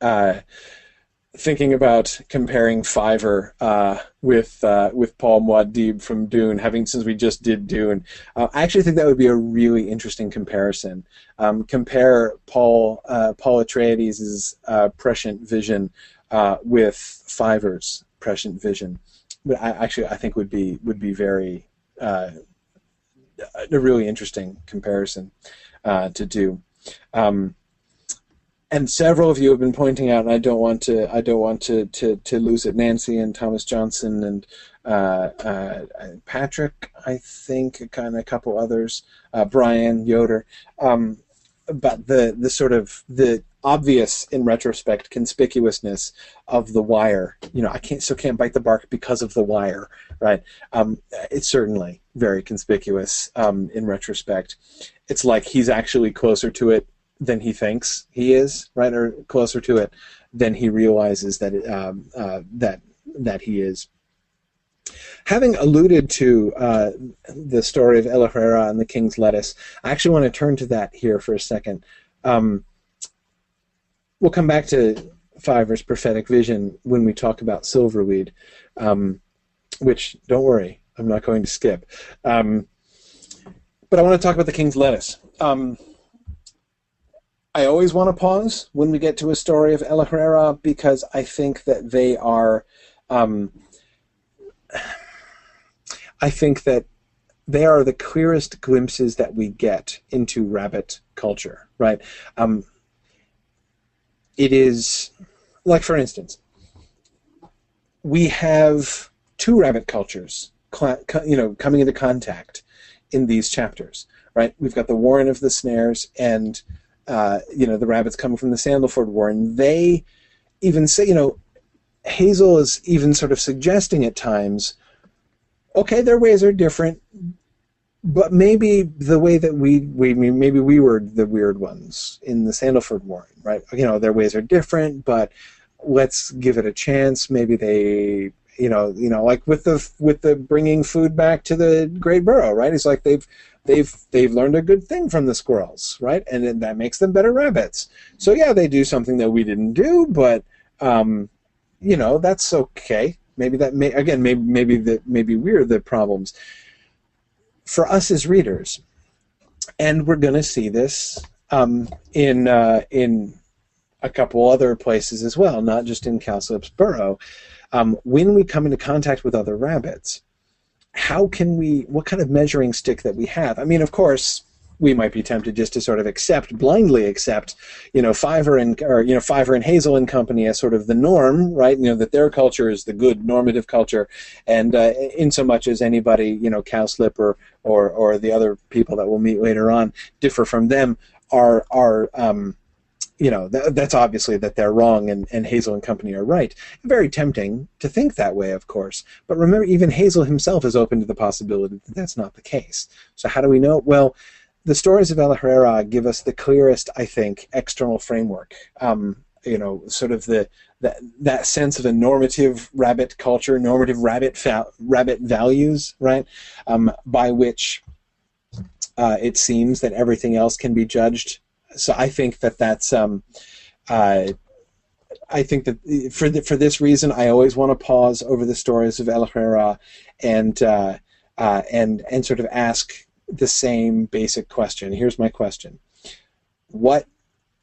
Uh, thinking about comparing Fiver uh, with uh, with Paul Muad'Dib from Dune, having since we just did Dune, uh, I actually think that would be a really interesting comparison. Um, compare Paul Paul Atreides' prescient vision with Fiver's prescient vision. I, actually, I think would be would be very uh, a really interesting comparison uh, to do. Um, and several of you have been pointing out, and I don't want to, I don't want to, to, to lose it. Nancy and Thomas Johnson and uh, uh, Patrick, I think, kind of a couple others, uh, Brian Yoder, um, but the the sort of the obvious in retrospect conspicuousness of the wire. You know, I can't still can't bite the bark because of the wire, right? Um, it's certainly very conspicuous um, in retrospect. It's like he's actually closer to it than he thinks he is, right, or closer to it than he realizes that it, um, uh, that that he is. Having alluded to uh, the story of El Ahrairah and the King's Lettuce, I actually want to turn to that here for a second. Um, we'll come back to Fiver's prophetic vision when we talk about silverweed, um, which don't worry, I'm not going to skip. Um, but I want to talk about the king's lettuce. Um, I always want to pause when we get to a story of El Ahrairah because I think that they are. Um, I think that they are the clearest glimpses that we get into rabbit culture, right? Um, it is like for instance we have two rabbit cultures you know coming into contact in these chapters right? We've got the warren of the snares and uh, you know the rabbits coming from the Sandleford warren they even say you know hazel is even sort of suggesting at times okay their ways are different but maybe the way that we, we maybe we were the weird ones in the Sandleford Warren, right? You know, their ways are different, but let's give it a chance. Maybe they, you know, you know, like with the with the bringing food back to the Great Burrow, right? It's like they've they've they've learned a good thing from the squirrels, right? And that makes them better rabbits. So yeah, they do something that we didn't do, but um, you know, that's okay. Maybe that may again, maybe maybe that maybe we're the problems for us as readers. And we're going to see this um, in uh, in a couple other places as well, not just in Cowslip's burrow. Um, when we come into contact with other rabbits, how can we? What kind of measuring stick that we have? I mean, of course, we might be tempted just to sort of accept blindly accept you know Fiver and or you know Fiver and Hazel and company as sort of the norm, right? You know that their culture is the good normative culture, and uh, in so much as anybody you know Cowslip or or or the other people that we'll meet later on differ from them are are um, you know th- that's obviously that they're wrong and, and hazel and company are right. Very tempting to think that way of course. But remember even hazel himself is open to the possibility that that's not the case. So how do we know? Well the stories of El Ahrairah give us the clearest, I think, external framework. Um, you know, sort of the that that sense of a normative rabbit culture, normative rabbit fa- rabbit values, right? Um, by which uh, it seems that everything else can be judged so I think that that's um, uh, I think that for the, for this reason, I always want to pause over the stories of El Ahrairah and uh, uh, and and sort of ask the same basic question. Here's my question: What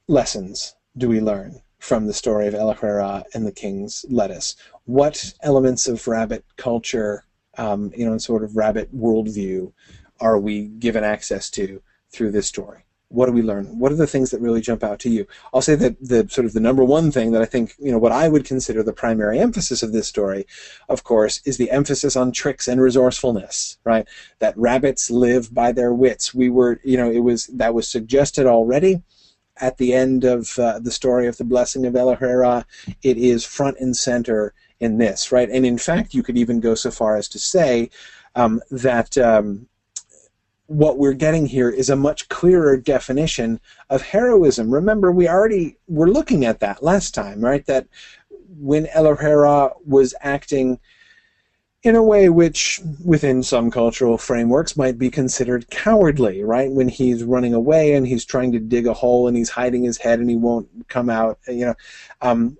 lessons do we learn from the story of El Ahrairah and the King's Lettuce? What elements of rabbit culture, um, you know, and sort of rabbit worldview, are we given access to through this story? What do we learn? What are the things that really jump out to you? I'll say that the sort of the number one thing that I think, you know, what I would consider the primary emphasis of this story, of course, is the emphasis on tricks and resourcefulness, right? That rabbits live by their wits. We were, you know, it was, that was suggested already at the end of uh, the story of the blessing of El Ahrairah. It is front and center in this, right? And in fact, you could even go so far as to say um, that, um, what we're getting here is a much clearer definition of heroism. Remember, we already were looking at that last time, right? That when El Ahrairah was acting in a way which, within some cultural frameworks, might be considered cowardly, right? When he's running away and he's trying to dig a hole and he's hiding his head and he won't come out, you know, um,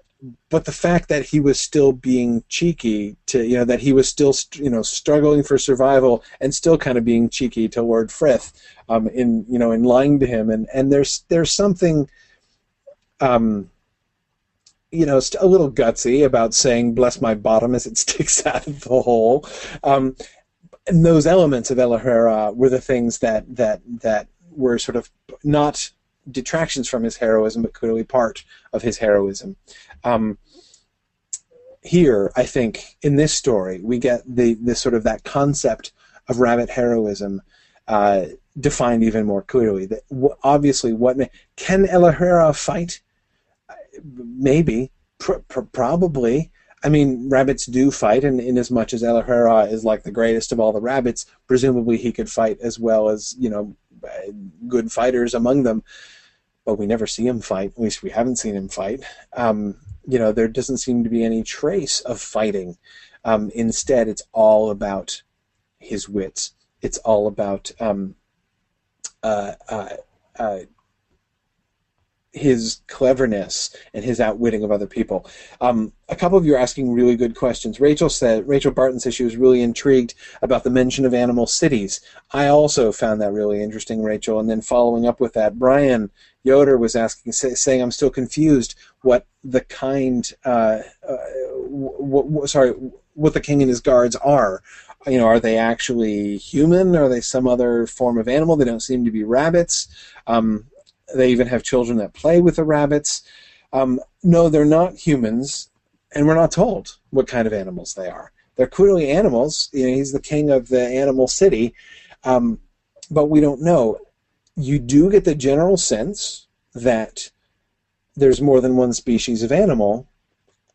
but the fact that he was still being cheeky to you know that he was still you know struggling for survival and still kind of being cheeky toward Frith um, in you know in lying to him and and there's there's something um, you know a little gutsy about saying bless my bottom as it sticks out of the hole um, and those elements of El Ahrairah were the things that that that were sort of not detractions from his heroism, but clearly part of his heroism. Um, here, I think, in this story, we get the, the sort of that concept of rabbit heroism uh, defined even more clearly. That obviously, what can El Ahrairah fight? Maybe, pr- pr- probably. I mean, rabbits do fight, and in as much as El Ahrairah is like the greatest of all the rabbits, presumably he could fight as well as you know good fighters among them. But we never see him fight. At least we haven't seen him fight. Um, you know, there doesn't seem to be any trace of fighting. Um, instead, it's all about his wits. It's all about um, uh, uh, uh, his cleverness and his outwitting of other people. Um, a couple of you are asking really good questions. Rachel said Rachel Barton said she was really intrigued about the mention of animal cities. I also found that really interesting, Rachel. And then following up with that, Brian Yoder was asking, say, saying, "I'm still confused. What the kind, uh, uh, w- w- sorry, what the king and his guards are." You know, are they actually human? Are they some other form of animal? They don't seem to be rabbits. Um, they even have children that play with the rabbits. Um, no, they're not humans, and we're not told what kind of animals they are. They're clearly animals. You know, he's the king of the animal city, um, but we don't know. You do get the general sense that there's more than one species of animal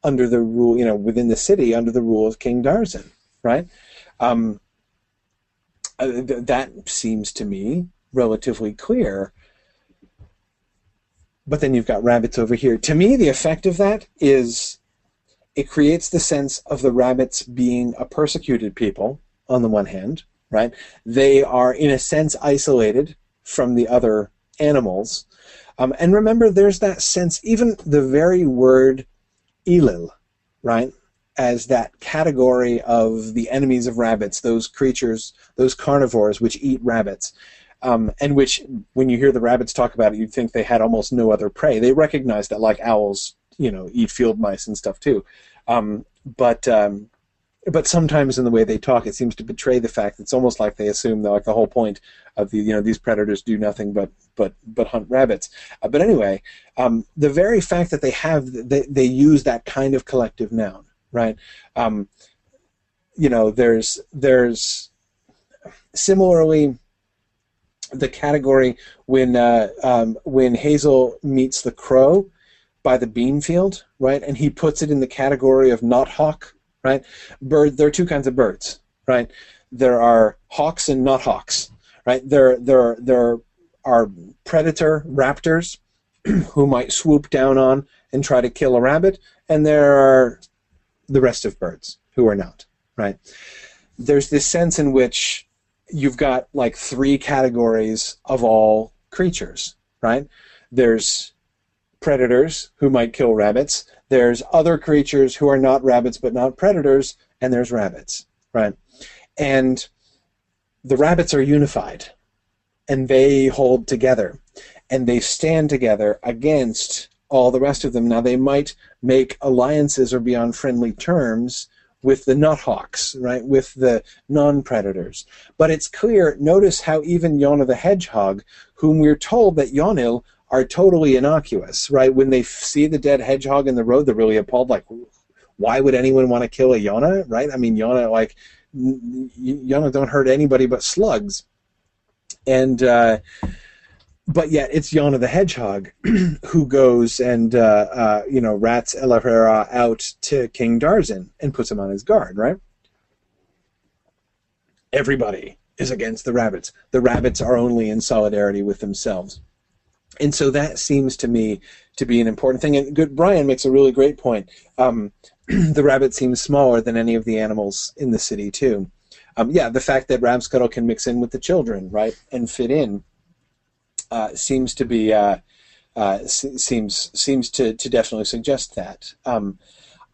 under the rule, you know, within the city under the rule of King Darzin, right? Um, uh, th- that seems to me relatively clear but then you've got rabbits over here. To me, the effect of that is it creates the sense of the rabbits being a persecuted people, on the one hand, right? They are, in a sense, isolated from the other animals. Um, and remember, there's that sense, even the very word Elil, right? As that category of the enemies of rabbits, those creatures, those carnivores which eat rabbits um, and which, when you hear the rabbits talk about it, you'd think they had almost no other prey. They recognize that, like owls, you know, eat field mice and stuff too. Um, but um, but sometimes in the way they talk, it seems to betray the fact it's almost like they assume that like the whole point of the you know these predators do nothing but but but hunt rabbits. Uh, but anyway, um, the very fact that they have they they use that kind of collective noun, right? Um, you know, there's there's similarly the category when uh, um, when Hazel meets the crow by the bean field, right? And he puts it in the category of not hawk, right? Bird. There are two kinds of birds, right? There are hawks and not hawks, right? There there there are predator raptors who might swoop down on and try to kill a rabbit, and there are the rest of birds who are not, right? There's this sense in which you've got like three categories of all creatures, right? there's predators who might kill rabbits. There's other creatures who are not rabbits but not predators, and there's rabbits, right? And the rabbits are unified, and they hold together, and they stand together against all the rest of them. Now they might make alliances or be on friendly terms with the nuthawks, right, with the non-predators. But it's clear, notice how even Yona the Hedgehog, whom we're told that Yonil are totally innocuous, right? When they see the dead hedgehog in the road, they're really appalled, like, why would anyone want to kill a Yona, right? I mean, Yona, like, Yona don't hurt anybody but slugs. And, uh, but yet it's Yona the Hedgehog who goes and uh, uh, you know rats El Ahrairah out to King Darzin and puts him on his guard, right? Everybody is against the rabbits. The rabbits are only in solidarity with themselves. And so that seems to me to be an important thing. And good Brian makes a really great point. Um, the rabbit seems smaller than any of the animals in the city too. Um, yeah, the fact that Rabscuttle can mix in with the children, right, and fit in uh, seems to be uh, uh, seems seems to, to definitely suggest that. Um,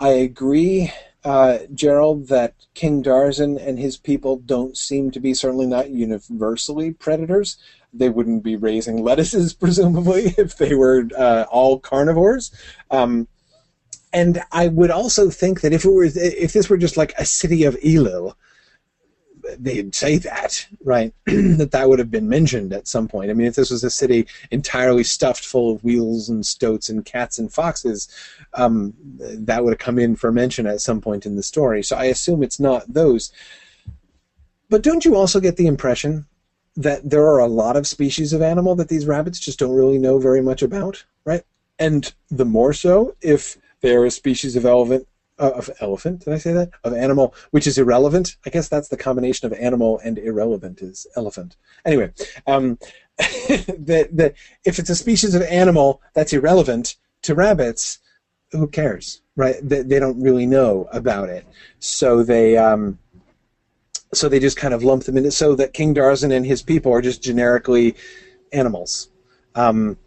I agree, uh, Gerald, that King Darzin and his people don't seem to be certainly not universally predators. They wouldn't be raising lettuces, presumably, if they were uh, all carnivores. Um, and I would also think that if it were if this were just like a city of Elil, they'd say that, right? that that would have been mentioned at some point. I mean, if this was a city entirely stuffed full of wheels and stoats and cats and foxes, um, that would have come in for mention at some point in the story. So I assume it's not those. But don't you also get the impression that there are a lot of species of animal that these rabbits just don't really know very much about, right? And the more so if they're a species of elephant uh, of elephant. Did I say that? Of animal, which is irrelevant. I guess that's the combination of animal and irrelevant is elephant. Anyway, um, that that if it's a species of animal that's irrelevant to rabbits, who cares, right? They, they don't really know about it, so they. Um, so they just kind of lump them in, so that King Darzin and his people are just generically animals. Um,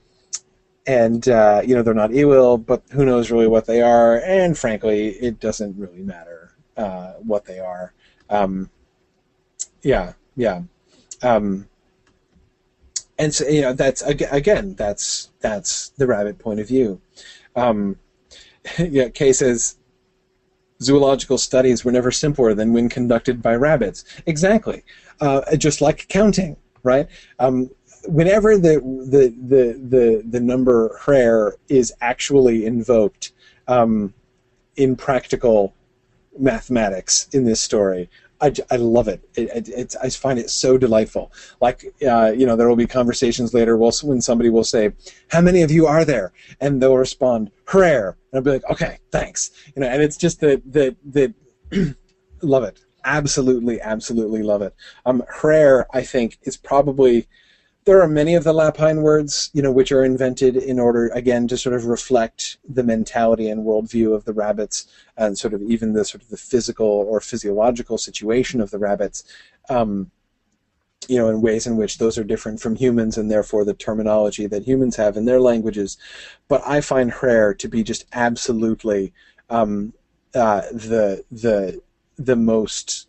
and uh, you know they're not evil, but who knows really what they are? And frankly, it doesn't really matter uh, what they are. Um, yeah, yeah, um, and so you know that's again that's that's the rabbit point of view. Um, yeah, Kay says zoological studies were never simpler than when conducted by rabbits. Exactly, uh, just like counting, right? Um, whenever the the the the, the number hrair is actually invoked um, in practical mathematics in this story, I, I love it. It, it. I find it so delightful. Like, uh, you know, there will be conversations later when somebody will say, "How many of you are there?" and they'll respond, "Hrair," and I'll be like, "Okay, thanks." You know, and it's just that that that love it. Absolutely, absolutely love it. Um, hrair, I think, is probably there are many of the Lapine words, you know, which are invented in order, again, to sort of reflect the mentality and worldview of the rabbits, and sort of even the sort of the physical or physiological situation of the rabbits, um, you know, in ways in which those are different from humans, and therefore the terminology that humans have in their languages. But I find Hrair to be just absolutely um, uh, the the the most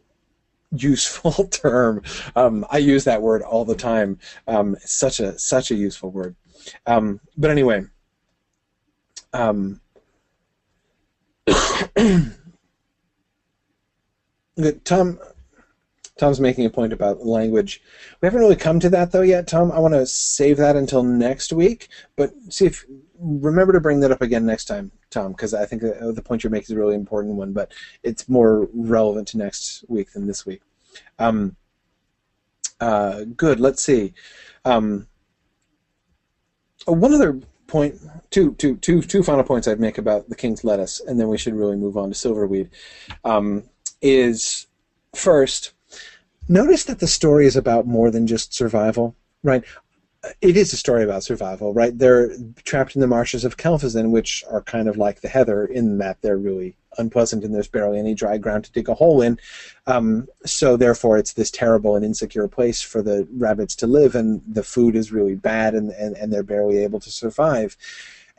useful term. Um, I use that word all the time. Um, such a such a useful word. Um, but anyway, um, Tom. Tom's making a point about language. We haven't really come to that though yet, Tom. I want to save that until next week, but see if remember to bring that up again next time, Tom, because I think the point you're making is a really important one, but it's more relevant to next week than this week. Um, uh, good. Let's see. Um, one other point, two, two, two, two final points I'd make about the king's lettuce, and then we should really move on to silverweed. Um, is first, notice that the story is about more than just survival, right? It is a story about survival, right? They're trapped in the marshes of Kelfazin, which are kind of like the heather in that they're really unpleasant and there's barely any dry ground to dig a hole in. Um, so therefore, it's this terrible and insecure place for the rabbits to live, and the food is really bad, and, and, and they're barely able to survive.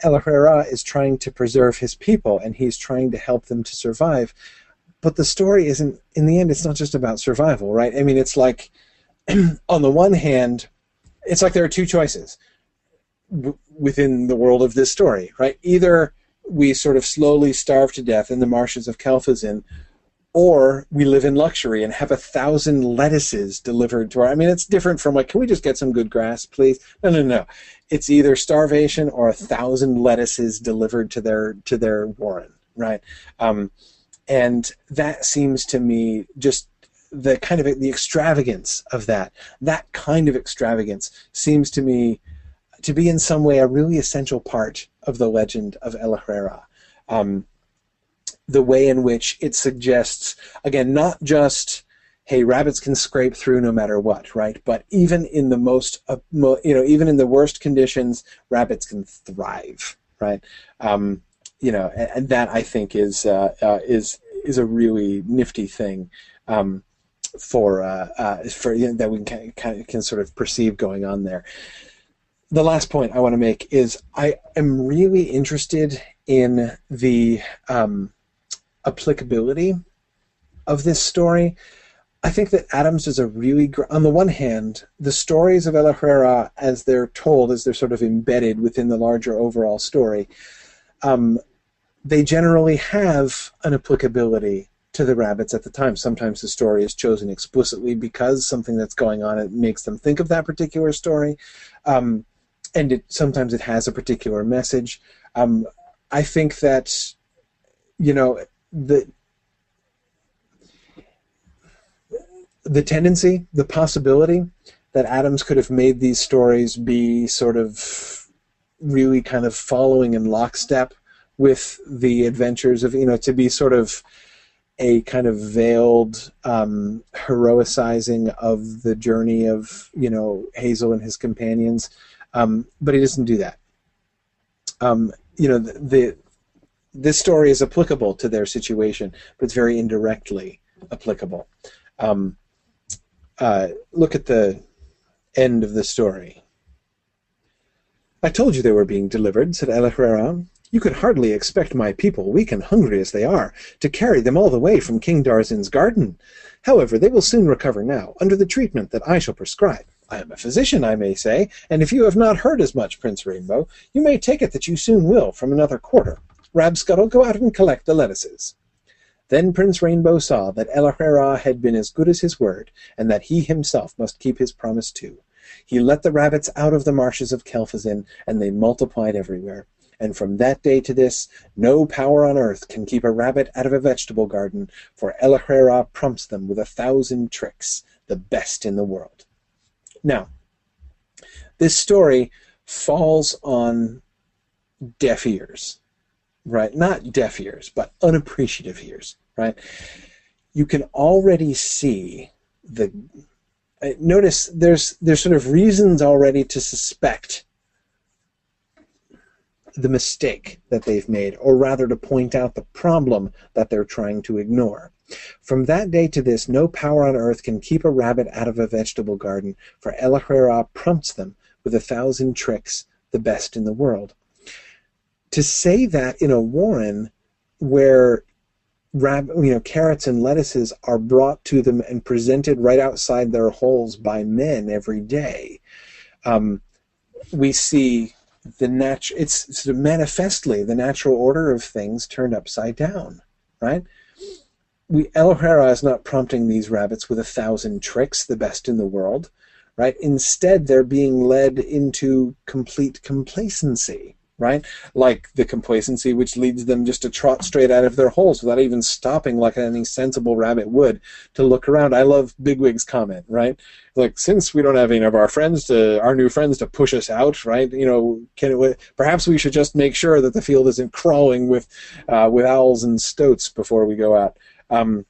El Ahrairah is trying to preserve his people, and he's trying to help them to survive. But the story isn't, in the end, it's not just about survival, right? I mean, it's like, on the one hand, it's like there are two choices w- within the world of this story, right? Either we sort of slowly starve to death in the marshes of Kelfazin, or we live in luxury and have a thousand lettuces delivered to our. I mean, it's different from like, can we just get some good grass, please? No, no, no. It's either starvation or a thousand lettuces delivered to their to their warren, right? Um, and that seems to me just the kind of the extravagance of that. That kind of extravagance seems to me to be in some way a really essential part of the legend of El Ahrairah. Um, the way in which it suggests, again, not just hey, rabbits can scrape through no matter what, right? But even in the most, uh, mo- you know, even in the worst conditions, rabbits can thrive, right? Um, you know, and, and, that I think is uh, uh, is is a really nifty thing. Um, for uh, uh, for you know, that we can, can, sort of perceive going on there. The last point I want to make is I am really interested in the um, applicability of this story. I think that Adams does a really gr- on the one hand, the stories of El Ahrairah as they're told, as they're sort of embedded within the larger overall story, um, they generally have an applicability to the rabbits at the time. Sometimes the story is chosen explicitly because something that's going on it makes them think of that particular story, um, and it sometimes it has a particular message. Um, I think that you know the the tendency, the possibility that Adams could have made these stories be sort of really kind of following in lockstep with the adventures of you know to be sort of a kind of veiled um, heroicizing of the journey of you know Hazel and his companions, um, but he doesn't do that. Um, you know the, the, this story is applicable to their situation, but it's very indirectly applicable. Um, uh, look at the end of the story. I told you they were being delivered, said El Ahrairah. You could hardly expect my people, weak and hungry as they are, to carry them all the way from King Darzin's garden. However, they will soon recover now, under the treatment that I shall prescribe. I am a physician, I may say, and if you have not heard as much, Prince Rainbow, you may take it that you soon will from another quarter. Rabscuttle, go out and collect the lettuces. Then Prince Rainbow saw that El Ahrairah had been as good as his word, and that he himself must keep his promise too. He let the rabbits out of the marshes of Kelfazin, and they multiplied everywhere and from that day to this, no power on earth can keep a rabbit out of a vegetable garden, for El Ahrairah prompts them with a thousand tricks, the best in the world. Now, this story falls on deaf ears, right? Not deaf ears, but unappreciative ears, right? You can already see the. Uh, notice there's there's sort of reasons already to suspect the mistake that they've made, or rather to point out the problem that they're trying to ignore. From that day to this, no power on earth can keep a rabbit out of a vegetable garden, for El Ahrairah prompts them with a thousand tricks, the best in the world. To say that in a warren where rab- you know, carrots and lettuces are brought to them and presented right outside their holes by men every day, um, we see the natural it's sort of manifestly the natural order of things turned upside down right? We El Ahrairah is not prompting these rabbits with a thousand tricks the best in the world right? Instead they're being led into complete complacency right? Like the complacency which leads them just to trot straight out of their holes without even stopping like any sensible rabbit would to look around. I love Bigwig's comment, right? Like since we don't have any of our friends to our new friends to push us out, right? You know, can it, perhaps we should just make sure that the field isn't crawling with uh, with owls and stoats before we go out. Um,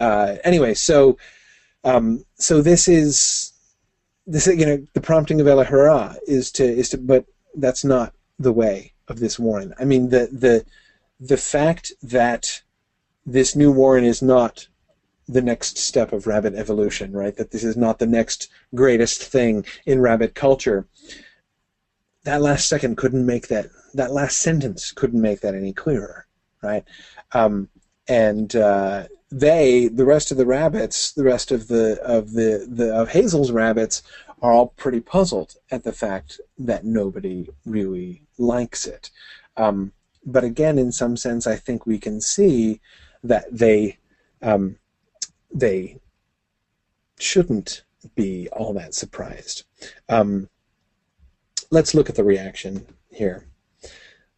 uh, anyway, so um, so this is this you know the prompting of El Ahrairah is to is to but that's not the way of this Warren. I mean the the the fact that this new Warren is not the next step of rabbit evolution, right? That this is not the next greatest thing in rabbit culture. That last second couldn't make that. That last sentence couldn't make that any clearer, right? Um, and uh, they, the rest of the rabbits, the rest of the of the, the of Hazel's rabbits, are all pretty puzzled at the fact that nobody really likes it. Um, but again, in some sense, I think we can see that they um, they shouldn't be all that surprised. Um, let's look at the reaction here.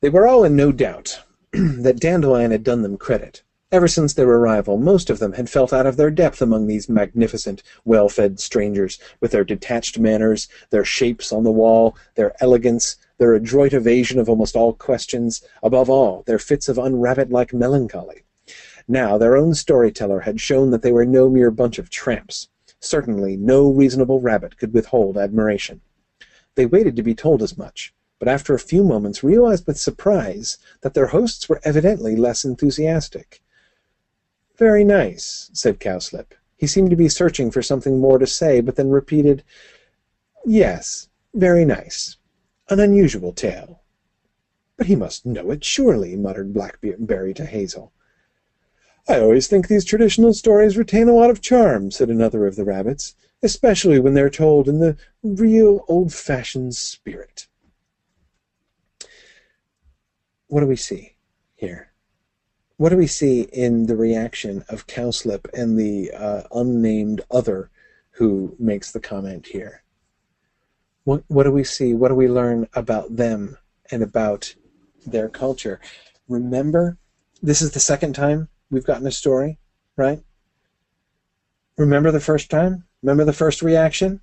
They were all in no doubt that Dandelion had done them credit. Ever since their arrival, most of them had felt out of their depth among these magnificent, well-fed strangers, with their detached manners, their shapes on the wall, their elegance, their adroit evasion of almost all questions, above all, their fits of unrabbit-like melancholy. Now, their own storyteller had shown that they were no mere bunch of tramps. Certainly, no reasonable rabbit could withhold admiration. They waited to be told as much, but after a few moments realized with surprise that their hosts were evidently less enthusiastic. Very nice, said Cowslip. He seemed to be searching for something more to say, but then repeated, Yes, very nice. An unusual tale. But he must know it, surely, muttered Blackberry to Hazel. "I always think these traditional stories retain a lot of charm," said another of the rabbits, "especially when they're told in the real old-fashioned spirit." What do we see here? What do we see in the reaction of Cowslip and the uh, unnamed other who makes the comment here? What, what do we see? What do we learn about them and about their culture? Remember, this is the second time we've gotten a story, right? Remember the first time? Remember the first reaction?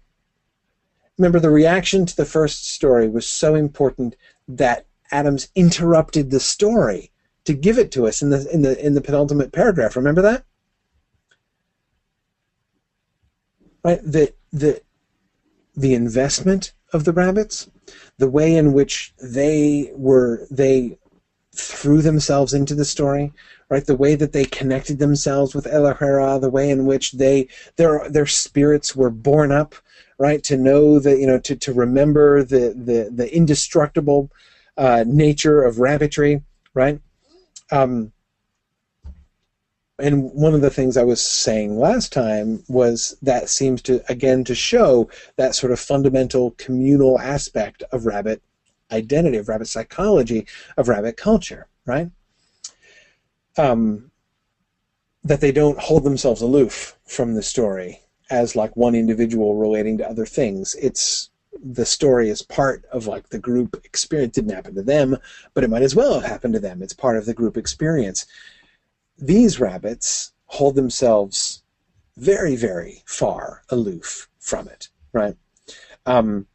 Remember the reaction to the first story was so important that Adams interrupted the story to give it to us in the in the in the penultimate paragraph. Remember that? Right? The the the investment of the rabbits, the way in which they were they threw themselves into the story, right? The way that they connected themselves with El Ahrairah, the way in which they their their spirits were born up, right? To know that you know to, to remember the the the indestructible uh, nature of rabbitry, right? Um, and one of the things I was saying last time was that seems to again to show that sort of fundamental communal aspect of rabbit identity, of rabbit psychology, of rabbit culture, right? Um, that they don't hold themselves aloof from the story as like one individual relating to other things. It's the story is part of like the group experience. It didn't happen to them, but it might as well have happened to them. It's part of the group experience. These rabbits hold themselves very, very far aloof from it, right? Um,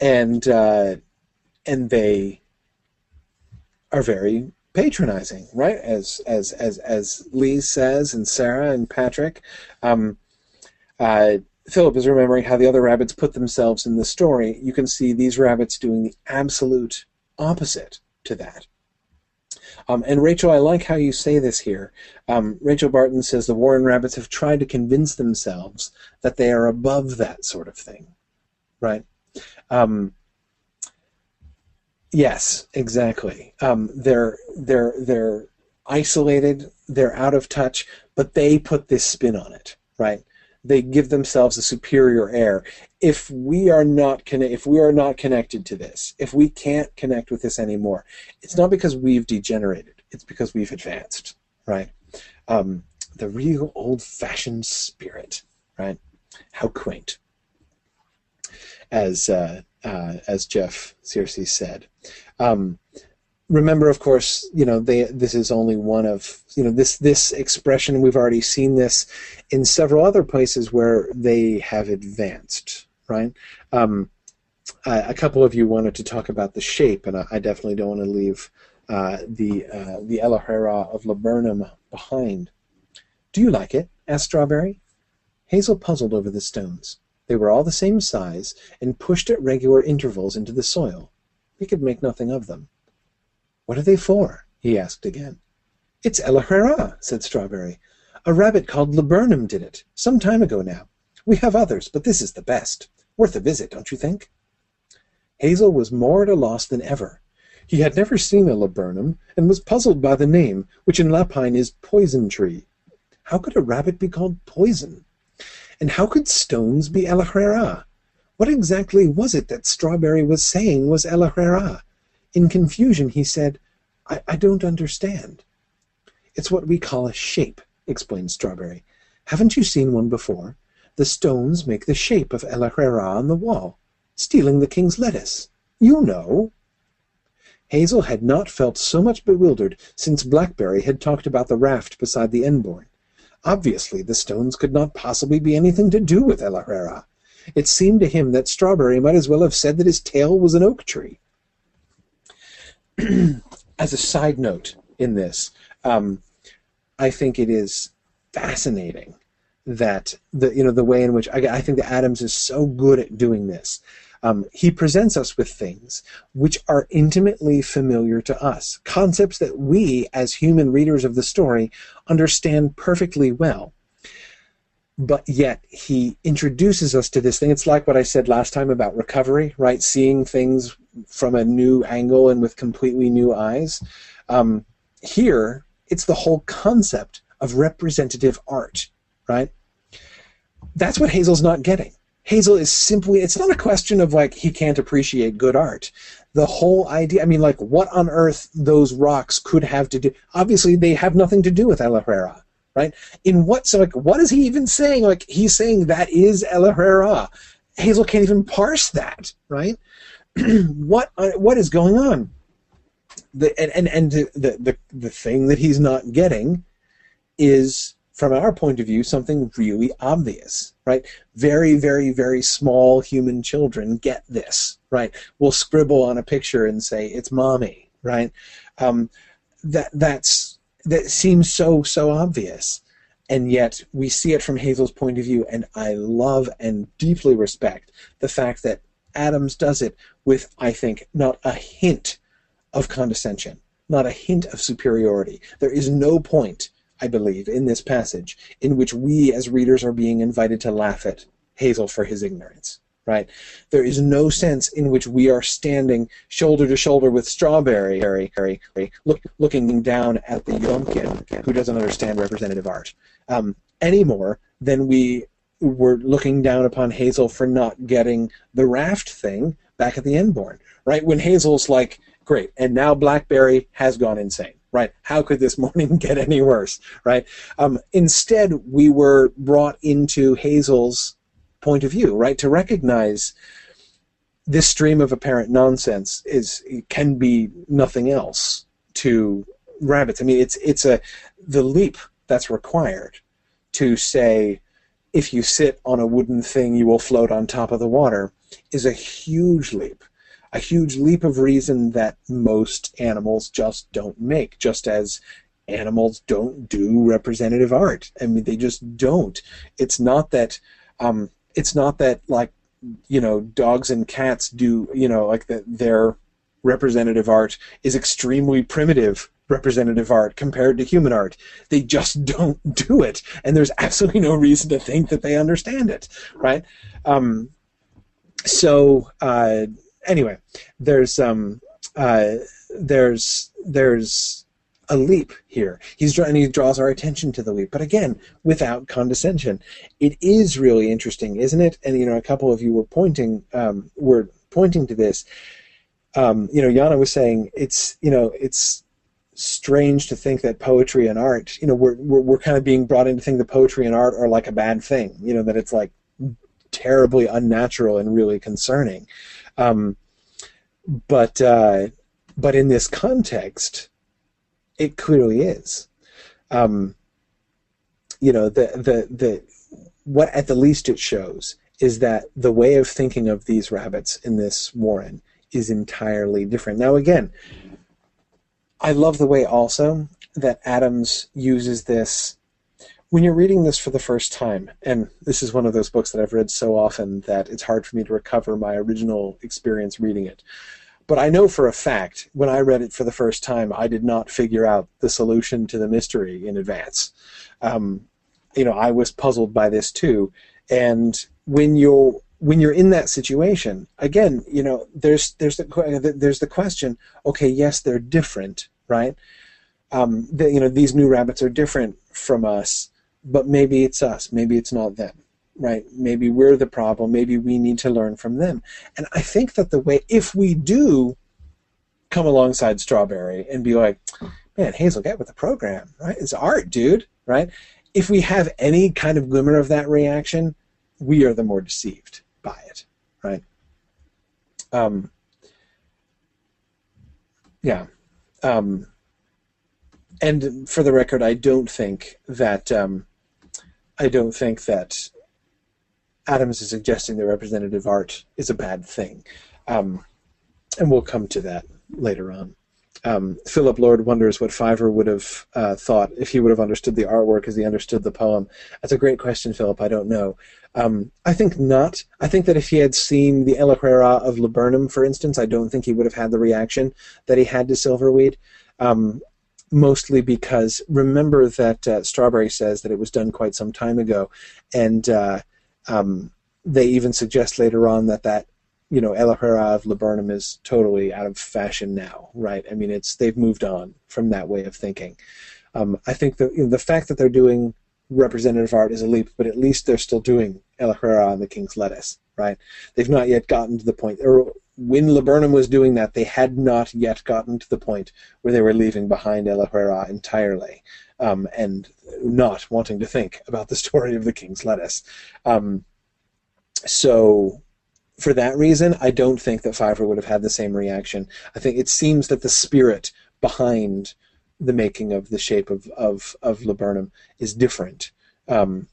and uh, and they are very patronizing, right? As as as as Lee says, and Sarah and Patrick. Um, uh, Philip is remembering how the other rabbits put themselves in the story. You can see these rabbits doing the absolute opposite to that. Um, and Rachel, I like how you say this here. Um, Rachel Barton says the Warren rabbits have tried to convince themselves that they are above that sort of thing, right? Um, Yes, exactly. Um, they're they're they're isolated. They're out of touch, but they put this spin on it, right? They give themselves a superior air. If we are not conne- if we are not connected to this, if we can't connect with this anymore, it's not because we've degenerated. It's because we've advanced, right? Um, the real old-fashioned spirit, right? How quaint. As uh, uh, as Jeff Searcy said. Um, remember, of course, you know they, this is only one of you know this this expression. We've already seen this in several other places where they have advanced, right? Um, a couple of you wanted to talk about the shape, and I, I definitely don't want to leave uh, the uh, the El Ahrairah of Laburnum behind. Do you like it? asked Strawberry. Hazel puzzled over the stones. They were all the same size and pushed at regular intervals into the soil. He could make nothing of them. What are they for? he asked again. It's Ella said Strawberry. A rabbit called Laburnum did it, some time ago now. We have others, but this is the best. Worth a visit, don't you think? Hazel was more at a loss than ever. He had never seen a laburnum, and was puzzled by the name, which in Lapine is poison tree. How could a rabbit be called poison? And how could stones be El Ahrairah? What exactly was it that Strawberry was saying was El Ahrairah? In confusion, he said, I, I don't understand. It's what we call a shape, explained Strawberry. Haven't you seen one before? The stones make the shape of El Ahrairah on the wall, stealing the king's lettuce. You know. Hazel had not felt so much bewildered since Blackberry had talked about the raft beside the Enborne. Obviously, the stones could not possibly be anything to do with El Ahrairah. It seemed to him that Strawberry might as well have said that his tail was an oak tree. As a side note in this, um, I think it is fascinating that the you know the way in which I, I think that Adams is so good at doing this um, he presents us with things which are intimately familiar to us, concepts that we, as human readers of the story, understand perfectly well. But yet he introduces us to this thing. It's like what I said last time about recovery, right? Seeing things from a new angle and with completely new eyes. Um, here, it's the whole concept of representative art, right? That's what Hazel's not getting Hazel is simply, it's not a question of like he can't appreciate good art. The whole idea, I mean, like, what on earth those rocks could have to do? Obviously, they have nothing to do with El Ahrairah, right? In what, so like, what is he even saying? Like, he's saying that is El Ahrairah. Hazel can't even parse that, right? what, uh, what is going on? The, and and, and the, the, the thing that he's not getting is from our point of view, something really obvious, right? Very, very, very small human children get this, right? We'll scribble on a picture and say it's mommy, right? Um, that that's that seems so so obvious, and yet we see it from Hazel's point of view, and I love and deeply respect the fact that Adams does it with, I think, not a hint of condescension, not a hint of superiority. There is no point I believe, in this passage, in which we as readers are being invited to laugh at Hazel for his ignorance. Right? There is no sense in which we are standing shoulder to shoulder with Strawberry, Harry, Harry, look, looking down at the Yomkin who doesn't understand representative art, um, any more than we were looking down upon Hazel for not getting the raft thing back at the Enborne. Right? When Hazel's like, great, and now Blackberry has gone insane right? How could this morning get any worse, right? Um, instead, we were brought into Hazel's point of view, right, to recognize this stream of apparent nonsense is can be nothing else to rabbits. I mean, it's it's a the leap that's required to say if you sit on a wooden thing, you will float on top of the water is a huge leap a huge leap of reason that most animals just don't make, just as animals don't do representative art. I mean, they just don't. It's not that. Um, it's not that like you know dogs and cats do you know like that their representative art is extremely primitive representative art compared to human art. They just don't do it, and there's absolutely no reason to think that they understand it, right? Um, so uh, anyway, there's um, uh, there's there's a leap here. He's and he draws our attention to the leap, but again, without condescension. It is really interesting, isn't it? And you know, a couple of you were pointing um, were pointing to this. Um, you know, Yana was saying it's you know it's strange to think that poetry and art, you know, we're, we're we're kind of being brought in to think that poetry and art are like a bad thing. You know, that it's like terribly unnatural and really concerning. Um, but uh, but in this context, it clearly is. Um, you know, the the the what at the least it shows is that the way of thinking of these rabbits in this warren is entirely different. Now, again, I love the way also that Adams uses this when you're reading this for the first time, and this is one of those books that I've read so often that it's hard for me to recover my original experience reading it. But I know for a fact, when I read it for the first time, I did not figure out the solution to the mystery in advance. Um, you know, I was puzzled by this too. And when you're when you're in that situation, again, you know, there's there's the there's the question. Okay, yes, they're different, right? Um, the, you know, these new rabbits are different from us, but maybe it's us, maybe it's not them, right? Maybe we're the problem. Maybe we need to learn from them. And I think that the way, if we do come alongside Strawberry and be like, man, Hazel, get with the program, right? It's art, dude, right? If we have any kind of glimmer of that reaction, we are the more deceived by it, right? Um, yeah. Um, and for the record, I don't think that um, I don't think that Adams is suggesting that representative art is a bad thing, um, and we'll come to that later on. Um, Philip Lord wonders what Fiver would have uh, thought if he would have understood the artwork as he understood the poem. That's a great question, Philip. I don't know. Um, I think not. I think that if he had seen the El Ahrairah of Laburnum, for instance, I don't think he would have had the reaction that he had to Silverweed. Um, mostly because remember that uh, Strawberry says that it was done quite some time ago, and uh, um, they even suggest later on that that you know El Ahrairah of Laburnum is totally out of fashion now, right? I mean, it's they've moved on from that way of thinking. Um, I think the you know, the fact that they're doing representative art is a leap, but at least they're still doing El Ahrairah on the King's Lettuce, right? They've not yet gotten to the point, or when Laburnum was doing that, they had not yet gotten to the point where they were leaving behind El Ahrairah entirely um, and not wanting to think about the story of the King's Lettuce. Um, so, for that reason, I don't think that Fiver would have had the same reaction. I think it seems that the spirit behind the making of the shape of, of, of Laburnum is different um,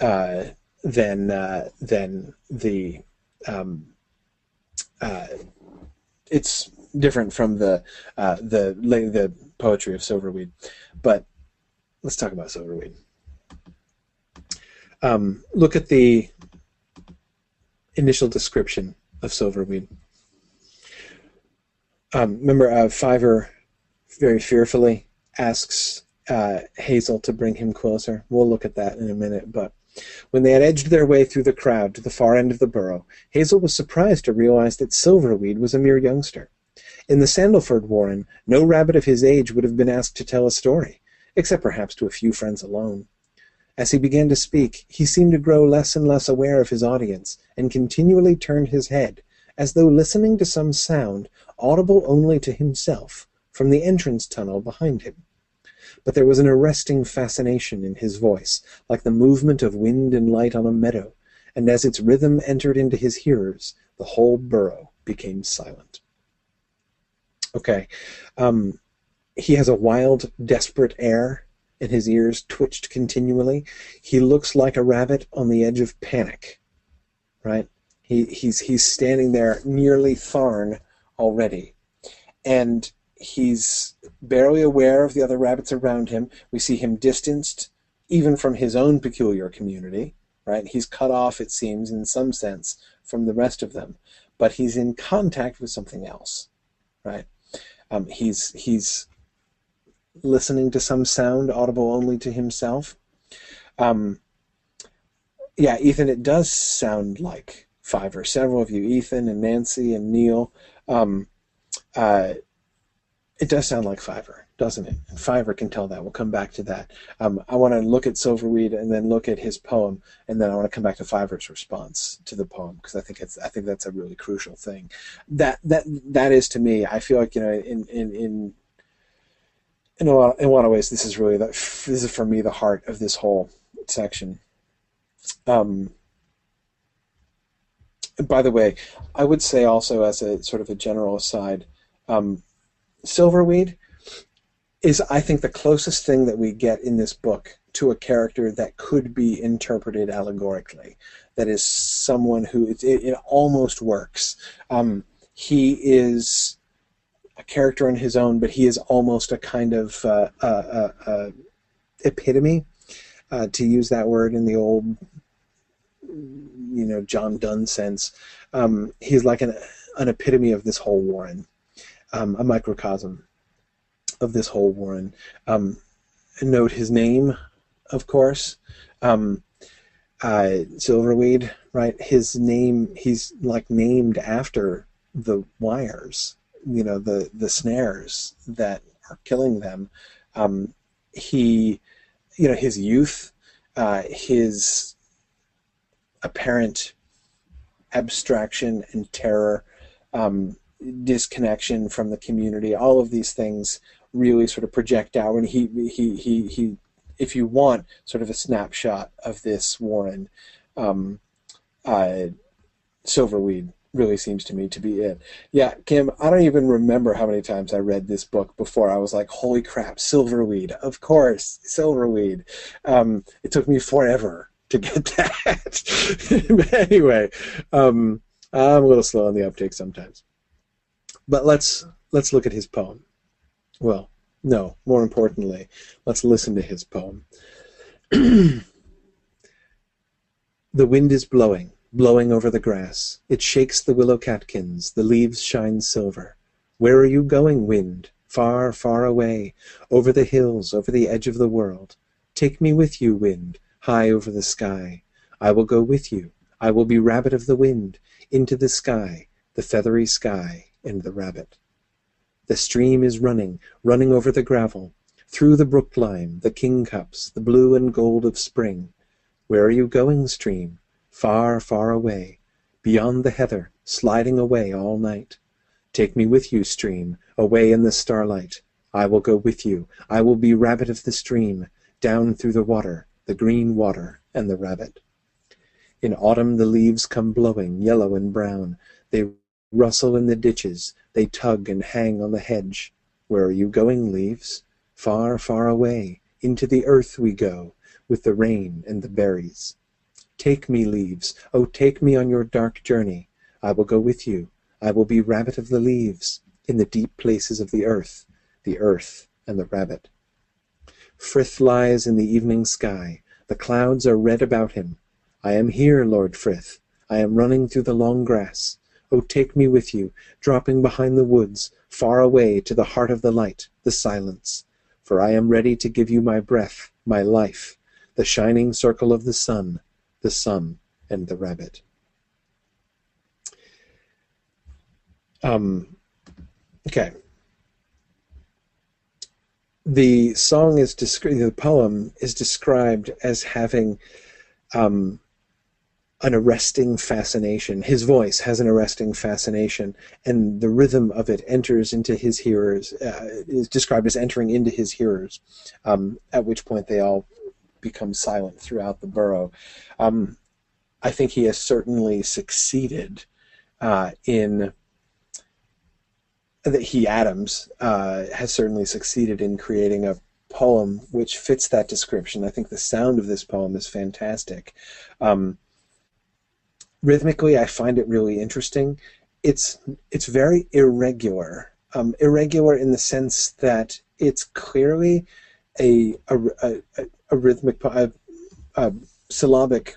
uh, than, uh, than the. Um, uh, it's different from the uh, the the poetry of Silverweed, but let's talk about Silverweed. Um, look at the initial description of Silverweed. Um, remember, uh, Fiver very fearfully asks uh, Hazel to bring him closer. We'll look at that in a minute, but when they had edged their way through the crowd to the far end of the burrow, Hazel was surprised to realize that Silverweed was a mere youngster. In the Sandleford warren, no rabbit of his age would have been asked to tell a story, except perhaps to a few friends alone. As he began to speak, he seemed to grow less and less aware of his audience, and continually turned his head, as though listening to some sound, audible only to himself, from the entrance tunnel behind him but there was an arresting fascination in his voice, like the movement of wind and light on a meadow, and as its rhythm entered into his hearers, the whole burrow became silent. Okay. Um, he has a wild, desperate air, and his ears twitched continually. He looks like a rabbit on the edge of panic. Right? He, he's he's standing there nearly Tharn already. And he's barely aware of the other rabbits around him. We see him distanced even from his own peculiar community, right? He's cut off, it seems, in some sense, from the rest of them, but he's in contact with something else, right? Um, he's he's listening to some sound audible only to himself. Um, yeah, Ethan, it does sound like Fiver. Several of you, Ethan and Nancy and Neil, um, uh, it does sound like Fiver, doesn't it? And Fiver can tell that. We'll come back to that. Um, I want to look at Silverweed and then look at his poem, and then I want to come back to Fiver's response to the poem because I think it's I think that's a really crucial thing. That that that is to me. I feel like you know in in in in a lot in a lot of ways this is really the, this is for me the heart of this whole section. Um, by the way, I would say also as a sort of a general aside. Um, Silverweed is, I think, the closest thing that we get in this book to a character that could be interpreted allegorically. That is someone who it, it, it almost works. Um, he is a character on his own, but he is almost a kind of uh, uh, uh, uh epitome uh, to use that word in the old, you know, John Donne sense. Um, he's like an, an epitome of this whole Warren, um, a microcosm of this whole Warren. Um, note his name, of course. Um, uh, Silverweed, right? His name, he's like named after the wires, you know, the, the snares that are killing them. Um, he, you know, his youth, uh, his apparent abstraction and terror, um, disconnection from the community, all of these things really sort of project out. And he, he, he, he, if you want sort of a snapshot of this Warren, um, uh, Silverweed really seems to me to be it. Yeah, Kim, I don't even remember how many times I read this book before I was like, holy crap, Silverweed. Of course, Silverweed. Um, it took me forever to get that. anyway, um, I'm a little slow on the uptake sometimes. But let's let's look at his poem. Well, no, more importantly, let's listen to his poem. the wind is blowing blowing over the grass. It shakes the willow catkins, the leaves shine silver. Where are you going, wind? Far, far away, over the hills, over the edge of the world. Take me with you, wind, high over the sky. I will go with you. I will be rabbit of the wind, into the sky, the feathery sky, and the rabbit. The stream is running, running over the gravel, through the brook lime, the kingcups, the blue and gold of spring. Where are you going, stream? Far, far away, beyond the heather, sliding away all night. Take me with you, stream, away in the starlight. I will go with you. I will be rabbit of the stream, down through the water, the green water, and the rabbit. In autumn the leaves come blowing, yellow and brown. They rustle in the ditches, they tug and hang on the hedge. Where are you going, leaves? Far, far away, into the earth we go, with the rain and the berries. Take me, leaves, oh take me on your dark journey. I will go with you. I will be rabbit of the leaves, in the deep places of the earth, the earth and the rabbit. Frith lies in the evening sky. The clouds are red about him. I am here, Lord Frith. I am running through the long grass. Oh, take me with you, dropping behind the woods, far away to the heart of the light, the silence. For I am ready to give you my breath, my life, the shining circle of the sun, the sun, and the rabbit. Um, okay. The song is the poem is described as having um, an arresting fascination. His voice has an arresting fascination, and the rhythm of it enters into his hearers, uh, is described as entering into his hearers, um, at which point they all become silent throughout the burrow. Um, I think he has certainly succeeded uh, in that he Adams uh, has certainly succeeded in creating a poem which fits that description. I think the sound of this poem is fantastic. Um, rhythmically, I find it really interesting. It's it's very irregular. Um, irregular in the sense that it's clearly a a, a, a rhythmic, a, a syllabic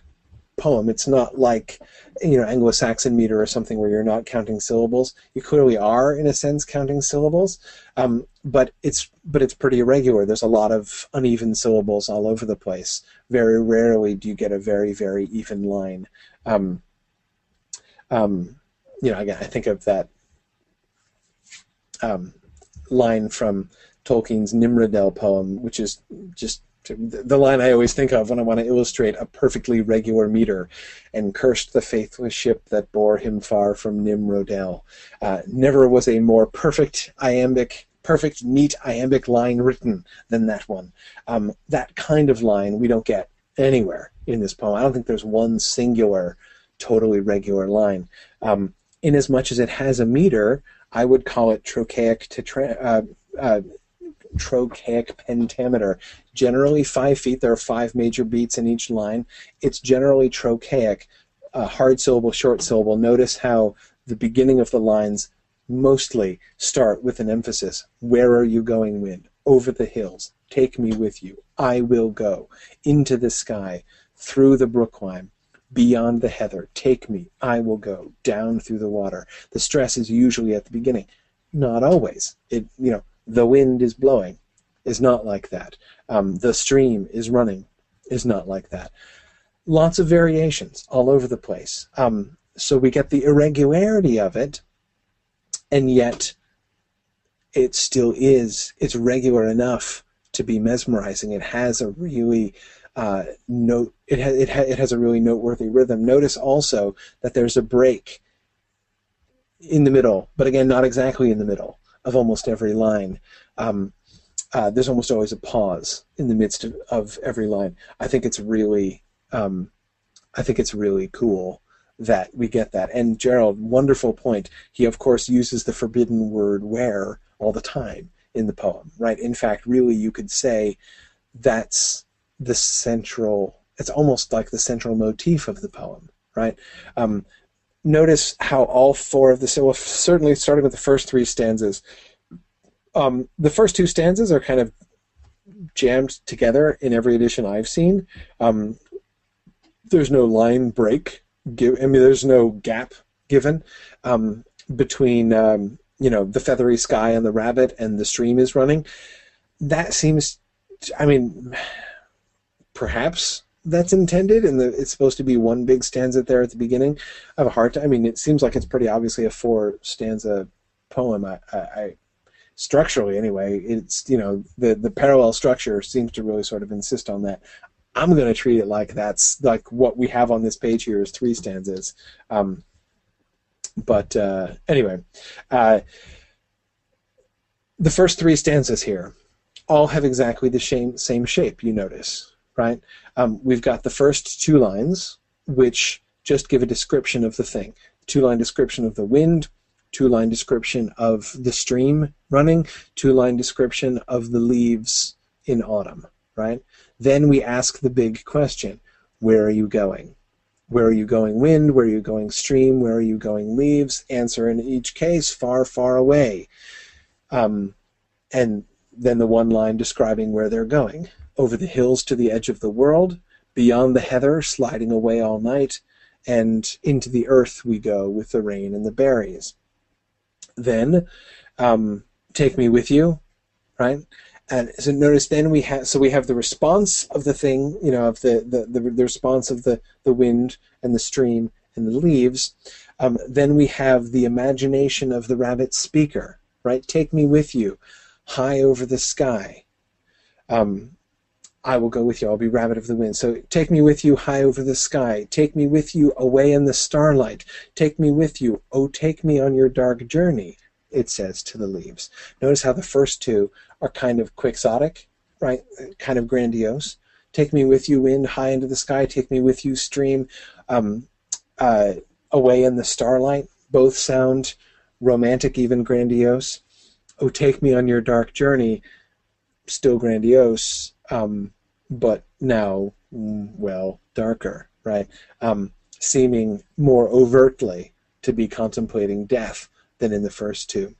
poem. It's not like you know Anglo-Saxon meter or something where you're not counting syllables. You clearly are, in a sense, counting syllables, um, but it's but it's pretty irregular. There's a lot of uneven syllables all over the place. Very rarely do you get a very very even line. Um, um, you know, again, I think of that um, line from Tolkien's Nimrodel poem, which is just the line I always think of when I want to illustrate a perfectly regular meter, and cursed the faithless ship that bore him far from Nimrodel. Uh, never was a more perfect iambic, perfect neat iambic line written than that one. Um, that kind of line we don't get anywhere in this poem. I don't think there's one singular, totally regular line. Um, in as much as it has a meter, I would call it trochaic tetra- uh, uh, trochaic pentameter. Generally five feet. There are five major beats in each line. It's generally trochaic, uh, hard syllable, short syllable. Notice how the beginning of the lines mostly start with an emphasis. Where are you going, wind? Over the hills, Take me with you. I will go into the sky, through the brooklime, beyond the heather. Take me. I will go down through the water. The stress is usually at the beginning. Not always. It you know the wind is blowing is not like that. Um, the stream is running is not like that. Lots of variations all over the place. Um, so we get the irregularity of it, and yet it still is. It's regular enough to be mesmerizing. It has a really uh, note. It has it, ha- it has a really noteworthy rhythm. Notice also that there's a break in the middle, but again, not exactly in the middle of almost every line. Um, uh, there's almost always a pause in the midst of, of every line. I think it's really, um, I think it's really cool that we get that. And Gerald, wonderful point. He of course uses the forbidden word "where" all the time in the poem, right? In fact, really, you could say that's the central. It's almost like the central motif of the poem, right? Um, notice how all four of the so certainly starting with the first three stanzas um, the first two stanzas are kind of jammed together in every edition I've seen. Um, there's no line break. I mean, there's no gap given um, between um, you know the feathery sky and the rabbit and the stream is running. That seems, I mean, perhaps that's intended, and it's supposed to be one big stanza there at the beginning. I have a hard time. I mean, it seems like it's pretty obviously a four stanza poem. I, I, structurally anyway, it's you know the the parallel structure seems to really sort of insist on that. I'm going to treat it like that's like what we have on this page here is three stanzas. Um, but uh, anyway, uh, the first three stanzas here all have exactly the same same shape. You notice, right? Um, we've got the first two lines, which just give a description of the thing. Two line description of the wind, two line description of the stream running, two line description of the leaves in autumn, right? Then we ask the big question where are you going? Where are you going wind? Where are you going stream? Where are you going leaves? Answer in each case far, far away. Um, and then the one line describing where they're going over the hills to the edge of the world, beyond the heather, sliding away all night, and into the earth we go with the rain and the berries then um, take me with you, right? And so notice then we have so we have the response of the thing, you know, of the the, the, the response of the, the wind and the stream and the leaves. Um, then we have the imagination of the rabbit speaker, right? Take me with you, high over the sky. Um, I will go with you. I'll be rabbit of the wind. So take me with you high over the sky. Take me with you away in the starlight. Take me with you. Oh, take me on your dark journey, it says to the leaves. Notice how the first two are kind of quixotic, right? Kind of grandiose. Take me with you, wind, high into the sky. Take me with you, stream, um, uh, away in the starlight. Both sound romantic, even grandiose. Oh, take me on your dark journey. Still grandiose. Um, but now, mm, well, darker, right? Um, seeming more overtly to be contemplating death than in the first two.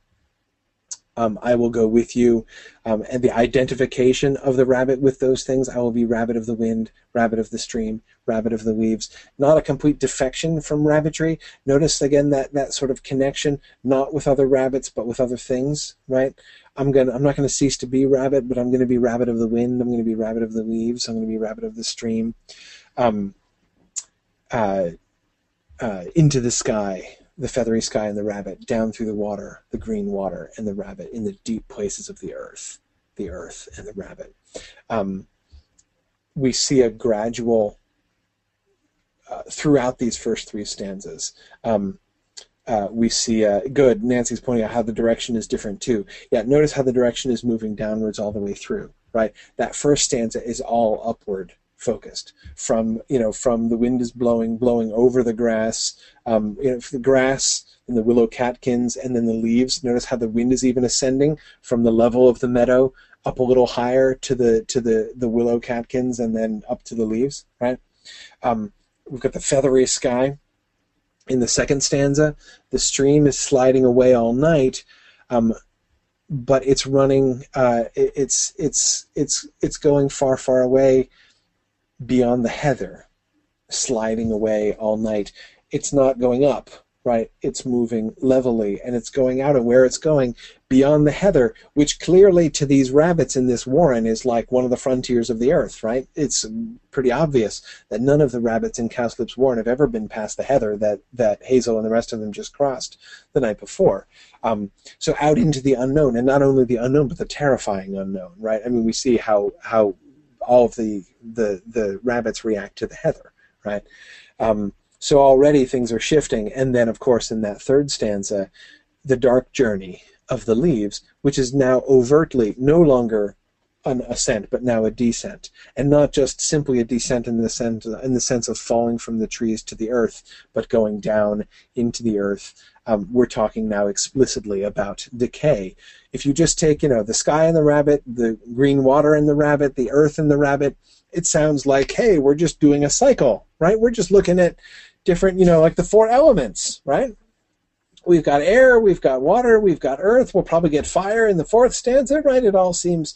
Um, I will go with you. Um, and the identification of the rabbit with those things, I will be rabbit of the wind, rabbit of the stream, rabbit of the leaves. Not a complete defection from rabbitry. Notice again that, that sort of connection, not with other rabbits, but with other things, right? I'm gonna I'm not gonna cease to be rabbit, but I'm gonna be rabbit of the wind. I'm gonna be rabbit of the leaves. I'm gonna be rabbit of the stream. Um, uh, uh, into the sky, the feathery sky and the rabbit, down through the water, the green water and the rabbit, in the deep places of the earth, the earth and the rabbit. Um, we see a gradual uh, throughout these first three stanzas. Um, uh, we see uh, good. Nancy's pointing out how the direction is different too. Yeah, notice how the direction is moving downwards all the way through. Right, that first stanza is all upward focused. From you know, from the wind is blowing, blowing over the grass. Um, you know, the grass and the willow catkins, and then the leaves. Notice how the wind is even ascending from the level of the meadow up a little higher to the to the the willow catkins, and then up to the leaves. Right. Um, we've got the feathery sky in the second stanza, the stream is sliding away all night. Um, but it's running. Uh, it, it's it's it's it's going far, far away beyond the heather, sliding away all night. It's not going up, right? It's moving levelly, and it's going out, and where it's going beyond the heather, which clearly to these rabbits in this warren is like one of the frontiers of the earth, right? It's pretty obvious that none of the rabbits in Cowslip's warren have ever been past the heather that, that Hazel and the rest of them just crossed the night before. Um, so out into the unknown, and not only the unknown, but the terrifying unknown, right? I mean, we see how how all of the the the rabbits react to the heather, right? Um, so already things are shifting, and then of course in that third stanza, the dark journey of the leaves, which is now overtly no longer an ascent, but now a descent, and not just simply a descent in the sense in the sense of falling from the trees to the earth, but going down into the earth. Um, we're talking now explicitly about decay. If you just take, you know, the sky and the rabbit, the green water and the rabbit, the earth and the rabbit, it sounds like, hey, we're just doing a cycle, right? We're just looking at different, you know, like the four elements, right? We've got air, we've got water, we've got earth, we'll probably get fire in the fourth stanza, right? It all seems.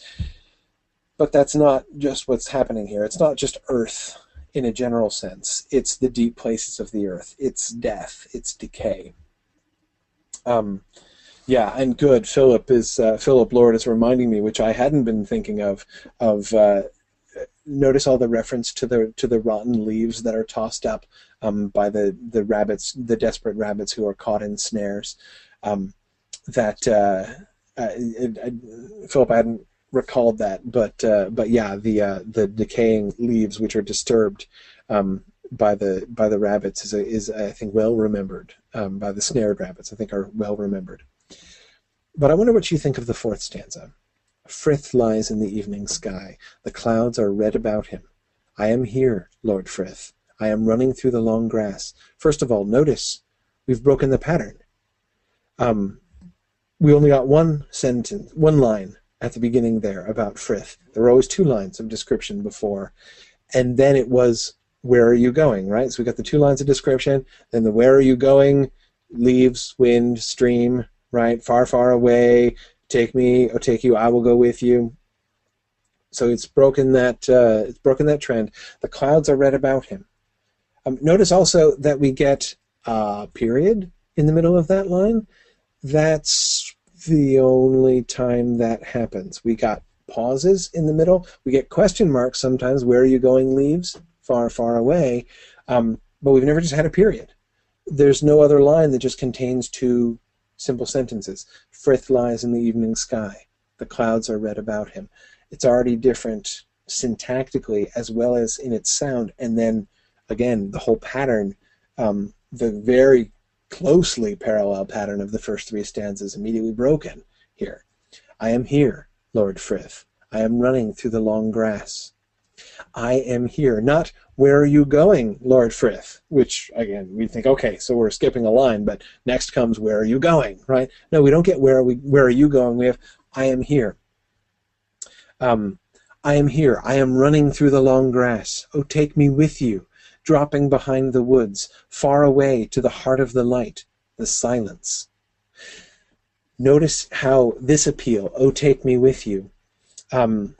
But that's not just what's happening here. It's not just earth in a general sense, it's the deep places of the earth, it's death, it's decay. Um, yeah, and good. Philip is uh, Philip Lord is reminding me, which I hadn't been thinking of, of uh, notice all the reference to the to the rotten leaves that are tossed up um, by the the rabbits, the desperate rabbits who are caught in snares. Um, that uh, Philip, I hadn't recalled that, but uh, but yeah, the uh, the decaying leaves which are disturbed um, by the by the rabbits is is I think well remembered um, by the snared rabbits. I think are well remembered. But I wonder what you think of the fourth stanza. Frith lies in the evening sky. The clouds are red about him. I am here, Lord Frith. I am running through the long grass. First of all, notice we've broken the pattern. Um, we only got one sentence, one line at the beginning there about Frith. There were always two lines of description before, and then it was where are you going, right? So we got the two lines of description, then the where are you going, leaves, wind, stream, right? Far, far away, take me or take you, I will go with you. So it's broken that uh, it's broken that trend. The clouds are red about him. Um, notice also that we get a period in the middle of that line. That's the only time that happens. We got pauses in the middle. We get question marks sometimes. Where are you going? Leaves far, far away. Um, but we've never just had a period. There's no other line that just contains two simple sentences. Frith lies in the evening sky. The clouds are red about him. It's already different syntactically as well as in its sound. And then, again, the whole pattern, um, the very closely parallel pattern of the first three stanzas immediately broken here. I am here, Lord Frith. I am running through the long grass. I am here. Not where are you going, Lord Frith? Which again we think, okay, so we're skipping a line, but next comes where are you going, right? No, we don't get where are we where are you going? We have I am here. Um, I am here. I am running through the long grass. Oh, take me with you, dropping behind the woods, far away to the heart of the light, the silence. Notice how this appeal, oh, take me with you, um,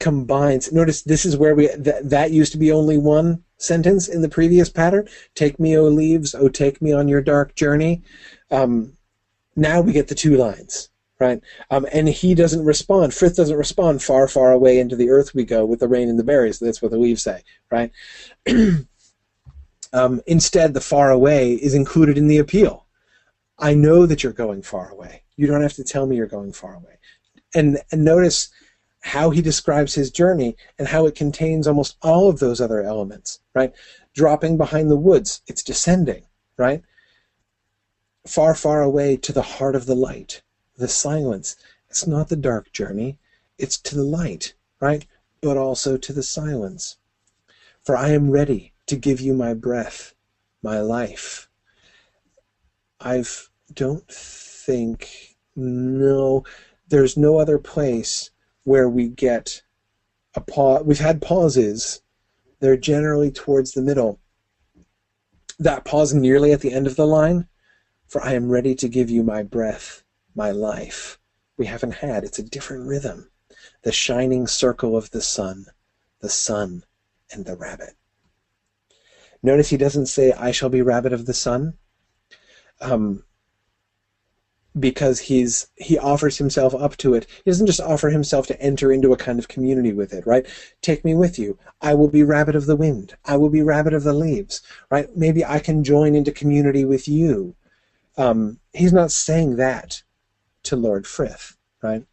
combines. Notice this is where we that that used to be only one sentence in the previous pattern. Take me, O leaves, O take me on your dark journey. Um, now we get the two lines, right? Um, and he doesn't respond. Frith doesn't respond. Far, far away into the earth we go with the rain and the berries. That's what the leaves say, right? um, instead, the far away is included in the appeal. I know that you're going far away. You don't have to tell me you're going far away. And, and notice how he describes his journey and how it contains almost all of those other elements, right? Dropping behind the woods, it's descending, right? Far, far away to the heart of the light, the silence. It's not the dark journey, it's to the light, right? But also to the silence. For I am ready to give you my breath, my life. I've don't think no there's no other place where we get a pause. We've had pauses. They're generally towards the middle. That pause nearly at the end of the line, for I am ready to give you my breath, my life. we haven't had. It's a different rhythm. The shining circle of the sun, the sun, and the rabbit. Notice he doesn't say, I shall be rabbit of the sun. Um, because he's he offers himself up to it. He doesn't just offer himself to enter into a kind of community with it, right? Take me with you. I will be rabbit of the wind. I will be rabbit of the leaves, right? Maybe I can join into community with you. Um, he's not saying that to Lord Frith, right?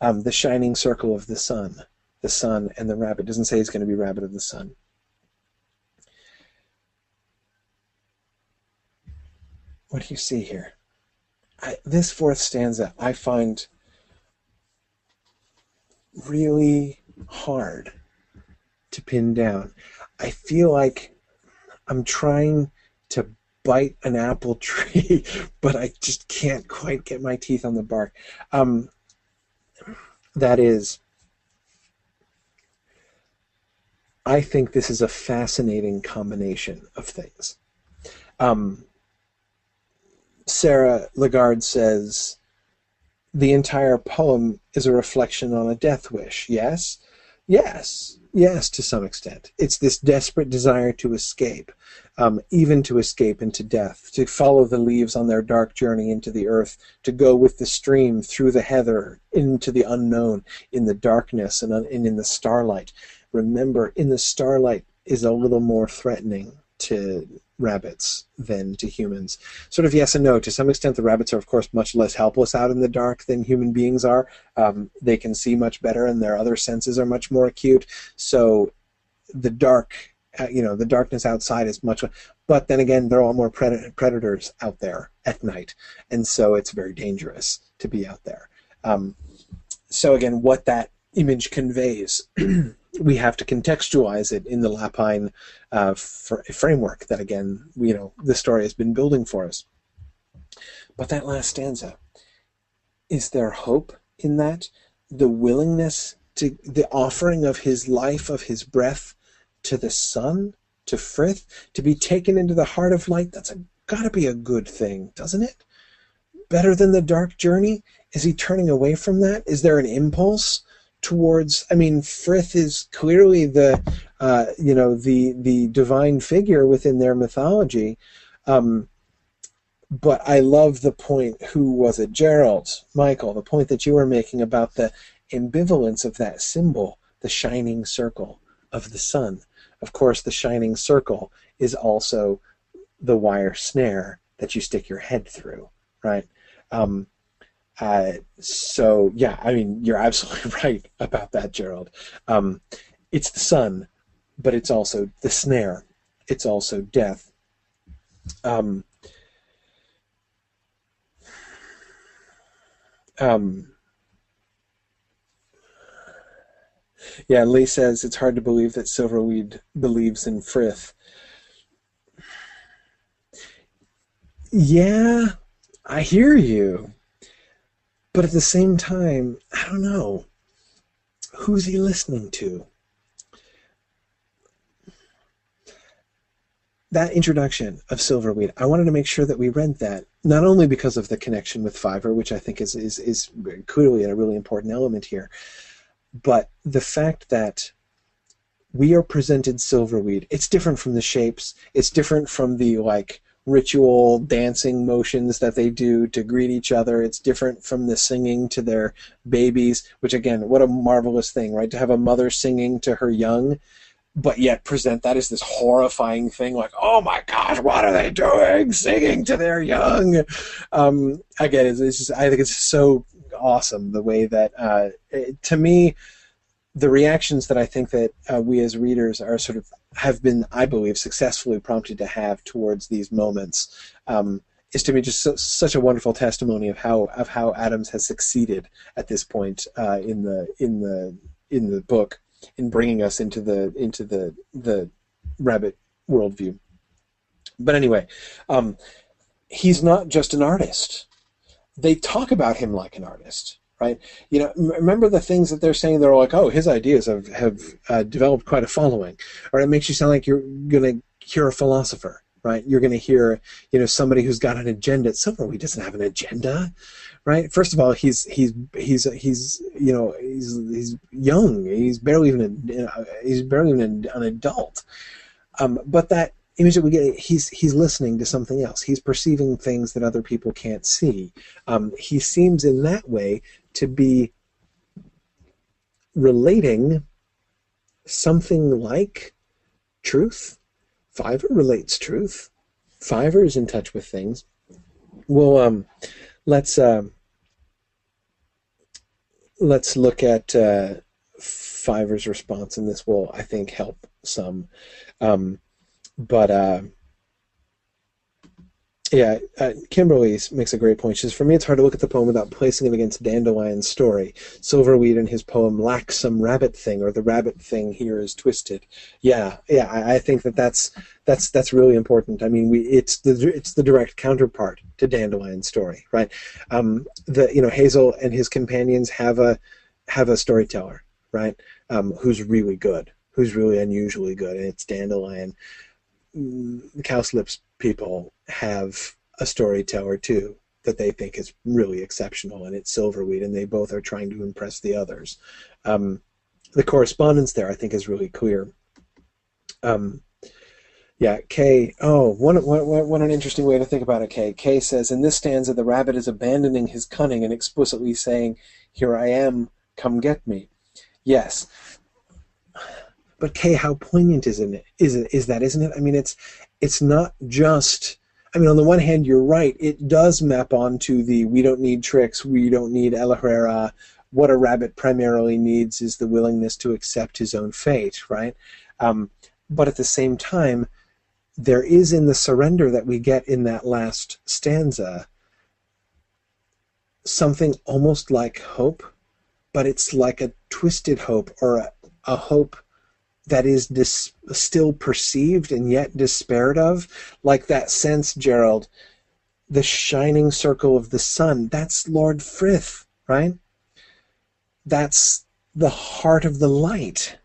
Um, the shining circle of the sun, the sun and the rabbit doesn't say he's going to be rabbit of the sun. What do you see here? I, this fourth stanza I find really hard to pin down. I feel like I'm trying to bite an apple tree, but I just can't quite get my teeth on the bark. Um, that is, I think this is a fascinating combination of things. Um, Sarah Lagarde says the entire poem is a reflection on a death wish. Yes, yes, yes, to some extent. It's this desperate desire to escape, um, even to escape into death, to follow the leaves on their dark journey into the earth, to go with the stream through the heather into the unknown, in the darkness and, and in the starlight. Remember, in the starlight is a little more threatening to rabbits than to humans. Sort of yes and no. To some extent, the rabbits are, of course, much less helpless out in the dark than human beings are. Um, they can see much better, and their other senses are much more acute. So, the dark, uh, you know, the darkness outside is much. But then again, there are a lot more pred- predators out there at night, and so it's very dangerous to be out there. Um, so again, what that image conveys. we have to contextualize it in the Lapine uh, fr- framework that, again, you know, the story has been building for us. But that last stanza, is there hope in that? The willingness to, the offering of his life, of his breath to the sun, to Frith, to be taken into the heart of light, that's got to be a good thing, doesn't it? Better than the dark journey? Is he turning away from that? Is there an impulse? Towards i mean frith is clearly the uh, you know the the divine figure within their mythology. Um, but i love the point who was it? Gerald michael the point that you were making about the ambivalence of that symbol the shining circle of the sun. Of course the shining circle is also the wire snare that you stick your head through right? Um, uh, so yeah, I mean, you're absolutely right about that, Gerald. Um, it's the sun, but it's also the snare. It's also death. Um, um, yeah, Lee says it's hard to believe that Silverweed believes in Frith. Yeah, I hear you. But at the same time, I don't know. Who's he listening to? That introduction of Silverweed, I wanted to make sure that we read that, not only because of the connection with Fiver, which I think is, is, is clearly a really important element here, but the fact that we are presented Silverweed. It's different from the shapes. It's different from the like ritual dancing motions that they do to greet each other. It's different from the singing to their babies, which again, what a marvelous thing, right? To have a mother singing to her young, but yet present that as this horrifying thing, like, oh my gosh, what are they doing? Singing to their young. Um, again, it's, it's just, I think it's so awesome the way that, uh, it, to me, the reactions that I think that uh, we as readers are sort of have been, I believe, successfully prompted to have towards these moments um, is to me just so, such a wonderful testimony of how of how Adams has succeeded at this point uh, in the in the in the book in bringing us into the into the the rabbit worldview. But anyway, um, he's not just an artist. They talk about him like an artist right? You know, remember the things that they're saying. They're like, oh, his ideas have have uh, developed quite a following, or it makes you sound like you're going to hear a philosopher, right? You're going to hear, you know, somebody who's got an agenda. Silverweed doesn't have an agenda, right? First of all, he's he's he's he's you know he's he's young. He's barely even a, he's barely even an adult. Um, but that image that we get, he's he's listening to something else. He's perceiving things that other people can't see. Um, he seems in that way to be relating something like truth. Fiver relates truth. Fiver is in touch with things. Well, um, let's uh, let's look at uh, Fiver's response, and this will, I think, help some. Um, but uh, yeah, uh, Kimberly makes a great point. She says, For me, it's hard to look at the poem without placing it against Dandelion's story. Silverweed in his poem lacks some rabbit thing, or the rabbit thing here is twisted. Yeah, yeah, I, I think that that's that's that's really important. I mean, we it's the it's the direct counterpart to Dandelion's story, right? Um, the you know Hazel and his companions have a have a storyteller, right? Um, who's really good, who's really unusually good, and it's Dandelion. Mm, Cowslip's people have a storyteller too that they think is really exceptional, and it's Silverweed, and they both are trying to impress the others. Um, the correspondence there, I think, is really clear. Um, yeah, Kay. Oh, what, what, what an interesting way to think about it, Kay. Kay says, in this stanza, the rabbit is abandoning his cunning and explicitly saying, Here I am, come get me. Yes. But Kay, how poignant is it? Is it is that? Isn't it? I mean, it's it's not just. I mean, on the one hand, you're right. It does map onto the we don't need tricks, we don't need El Ahrairah. What a rabbit primarily needs is the willingness to accept his own fate, right? Um, but at the same time, there is in the surrender that we get in that last stanza something almost like hope, but it's like a twisted hope or a, a hope that is dis- still perceived and yet despaired of, like that sense, Gerald, the shining circle of the sun. That's Lord Frith, right? That's the heart of the light.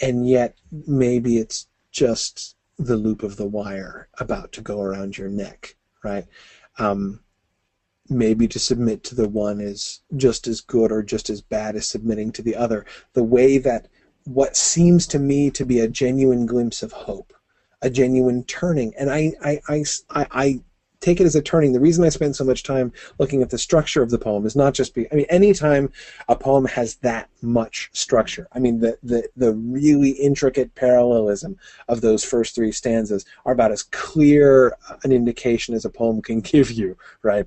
And yet, maybe it's just the loop of the wire about to go around your neck, right? Um, maybe to submit to the one is just as good or just as bad as submitting to the other. The way that what seems to me to be a genuine glimpse of hope, a genuine turning. And I, I, I, I, I take it as a turning. The reason I spend so much time looking at the structure of the poem is not just be I mean anytime a poem has that much structure. I mean the the the really intricate parallelism of those first three stanzas are about as clear an indication as a poem can give you, right?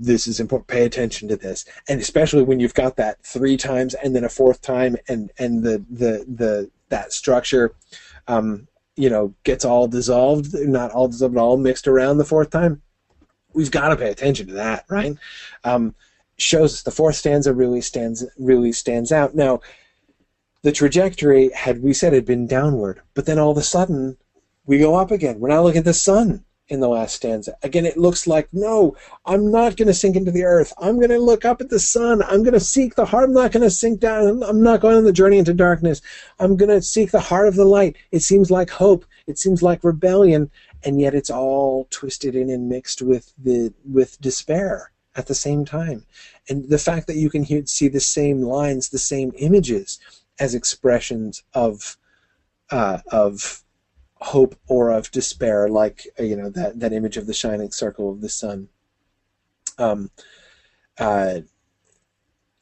This is important. Pay attention to this, and especially when you've got that three times and then a fourth time, and and the the the that structure, um, you know, gets all dissolved, not all dissolved, all mixed around the fourth time. We've got to pay attention to that, right? Um, shows us the fourth stanza really stands really stands out. Now, the trajectory had we said had been downward, but then all of a sudden we go up again. We're now looking at the sun in the last stanza. Again, it looks like, no, I'm not going to sink into the earth. I'm going to look up at the sun. I'm going to seek the heart. I'm not going to sink down. I'm not going on the journey into darkness. I'm going to seek the heart of the light. It seems like hope. It seems like rebellion. And yet it's all twisted in and mixed with the with despair at the same time. And the fact that you can hear, see the same lines, the same images as expressions of uh, of hope or of despair, like uh, you know that that image of the shining circle of the sun. Um, uh,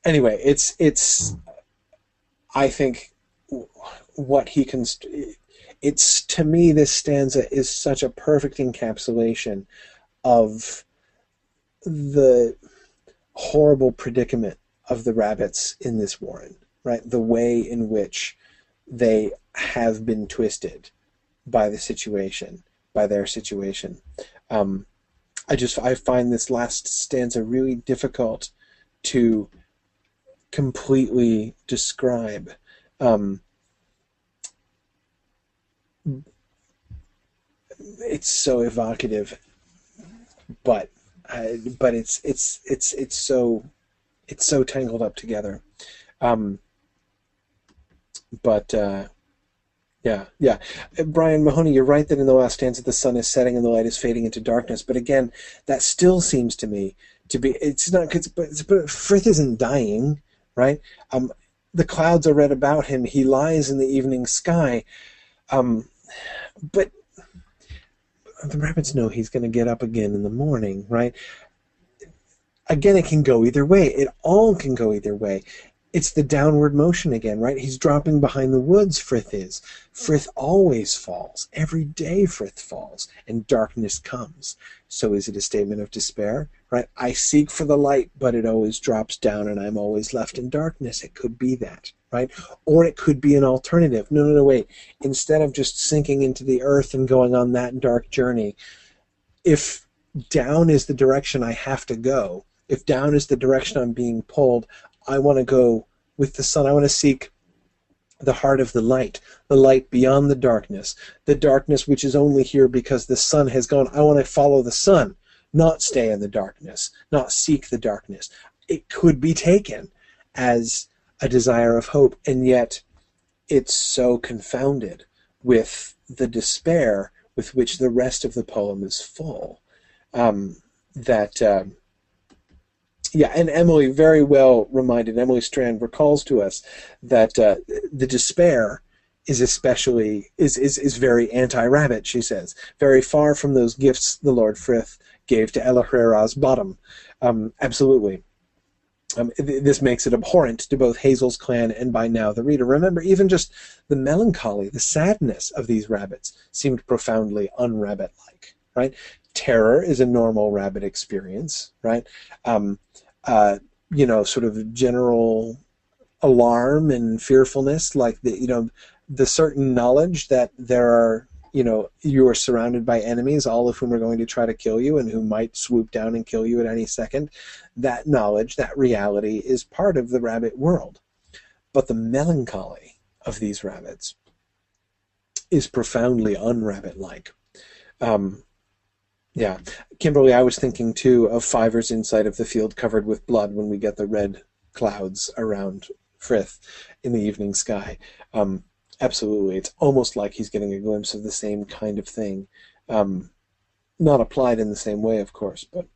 anyway, it's it's I think what he can. It's to me this stanza is such a perfect encapsulation of the horrible predicament of the rabbits in this warren, right? The way in which they have been twisted by the situation, by their situation. Um, I just I find this last stanza really difficult to completely describe. Um, it's so evocative, but uh, but it's it's it's it's so it's so tangled up together. Um, but uh, Yeah, yeah. Uh, Brian Mahoney, you're right that in the last stanza the sun is setting and the light is fading into darkness. But again, that still seems to me to be. It's not. Cause, but, but Frith isn't dying, right? Um, the clouds are red about him. He lies in the evening sky. Um, but the rabbits know he's going to get up again in the morning, right? Again, it can go either way. It all can go either way it's the downward motion again, right? He's dropping behind the woods, Frith is. Frith always falls. Every day Frith falls, and darkness comes. So is it a statement of despair? Right? I seek for the light, but it always drops down and I'm always left in darkness. It could be that, right? Or it could be an alternative. No, no, no, wait. Instead of just sinking into the earth and going on that dark journey, if down is the direction I have to go, if down is the direction I'm being pulled, I want to go with the sun. I want to seek the heart of the light, the light beyond the darkness, the darkness which is only here because the sun has gone. I want to follow the sun, not stay in the darkness, not seek the darkness. It could be taken as a desire of hope, and yet it's so confounded with the despair with which the rest of the poem is full um, that. Uh, yeah, and Emily very well reminded, Emily Strand recalls to us that uh, the despair is especially is, is, is very anti-rabbit, she says, very far from those gifts the Lord Frith gave to El Ahrairah's bottom. Um, absolutely. Um, th- this makes it abhorrent to both Hazel's clan and by now the reader. Remember, even just the melancholy, the sadness of these rabbits seemed profoundly unrabbit-like. Right? Terror is a normal rabbit experience. Right? Um, uh, you know, sort of general alarm and fearfulness, like the you know the certain knowledge that there are you know you are surrounded by enemies, all of whom are going to try to kill you and who might swoop down and kill you at any second. That knowledge, that reality, is part of the rabbit world, but the melancholy of these rabbits is profoundly unrabbit-like. Um, yeah, Kimberly, I was thinking too of Fiver's inside of the field covered with blood when we get the red clouds around Frith in the evening sky. Um, absolutely, it's almost like he's getting a glimpse of the same kind of thing. Um, not applied in the same way, of course, but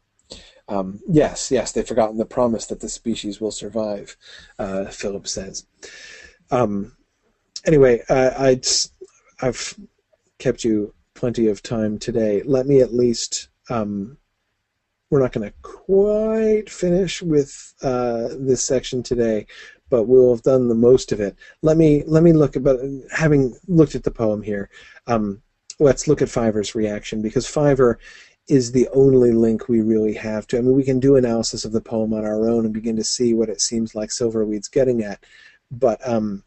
um, yes, yes, they've forgotten the promise that the species will survive. Uh, Philip says. Um, anyway, uh, I'd I've kept you plenty of time today. Let me at least. Um, we're not going to quite finish with uh, this section today, but we'll have done the most of it. Let me let me look about having looked at the poem here. Um, let's look at Fiver's reaction because Fiver is the only link we really have to. I mean, we can do analysis of the poem on our own and begin to see what it seems like Silverweed's getting at, but um,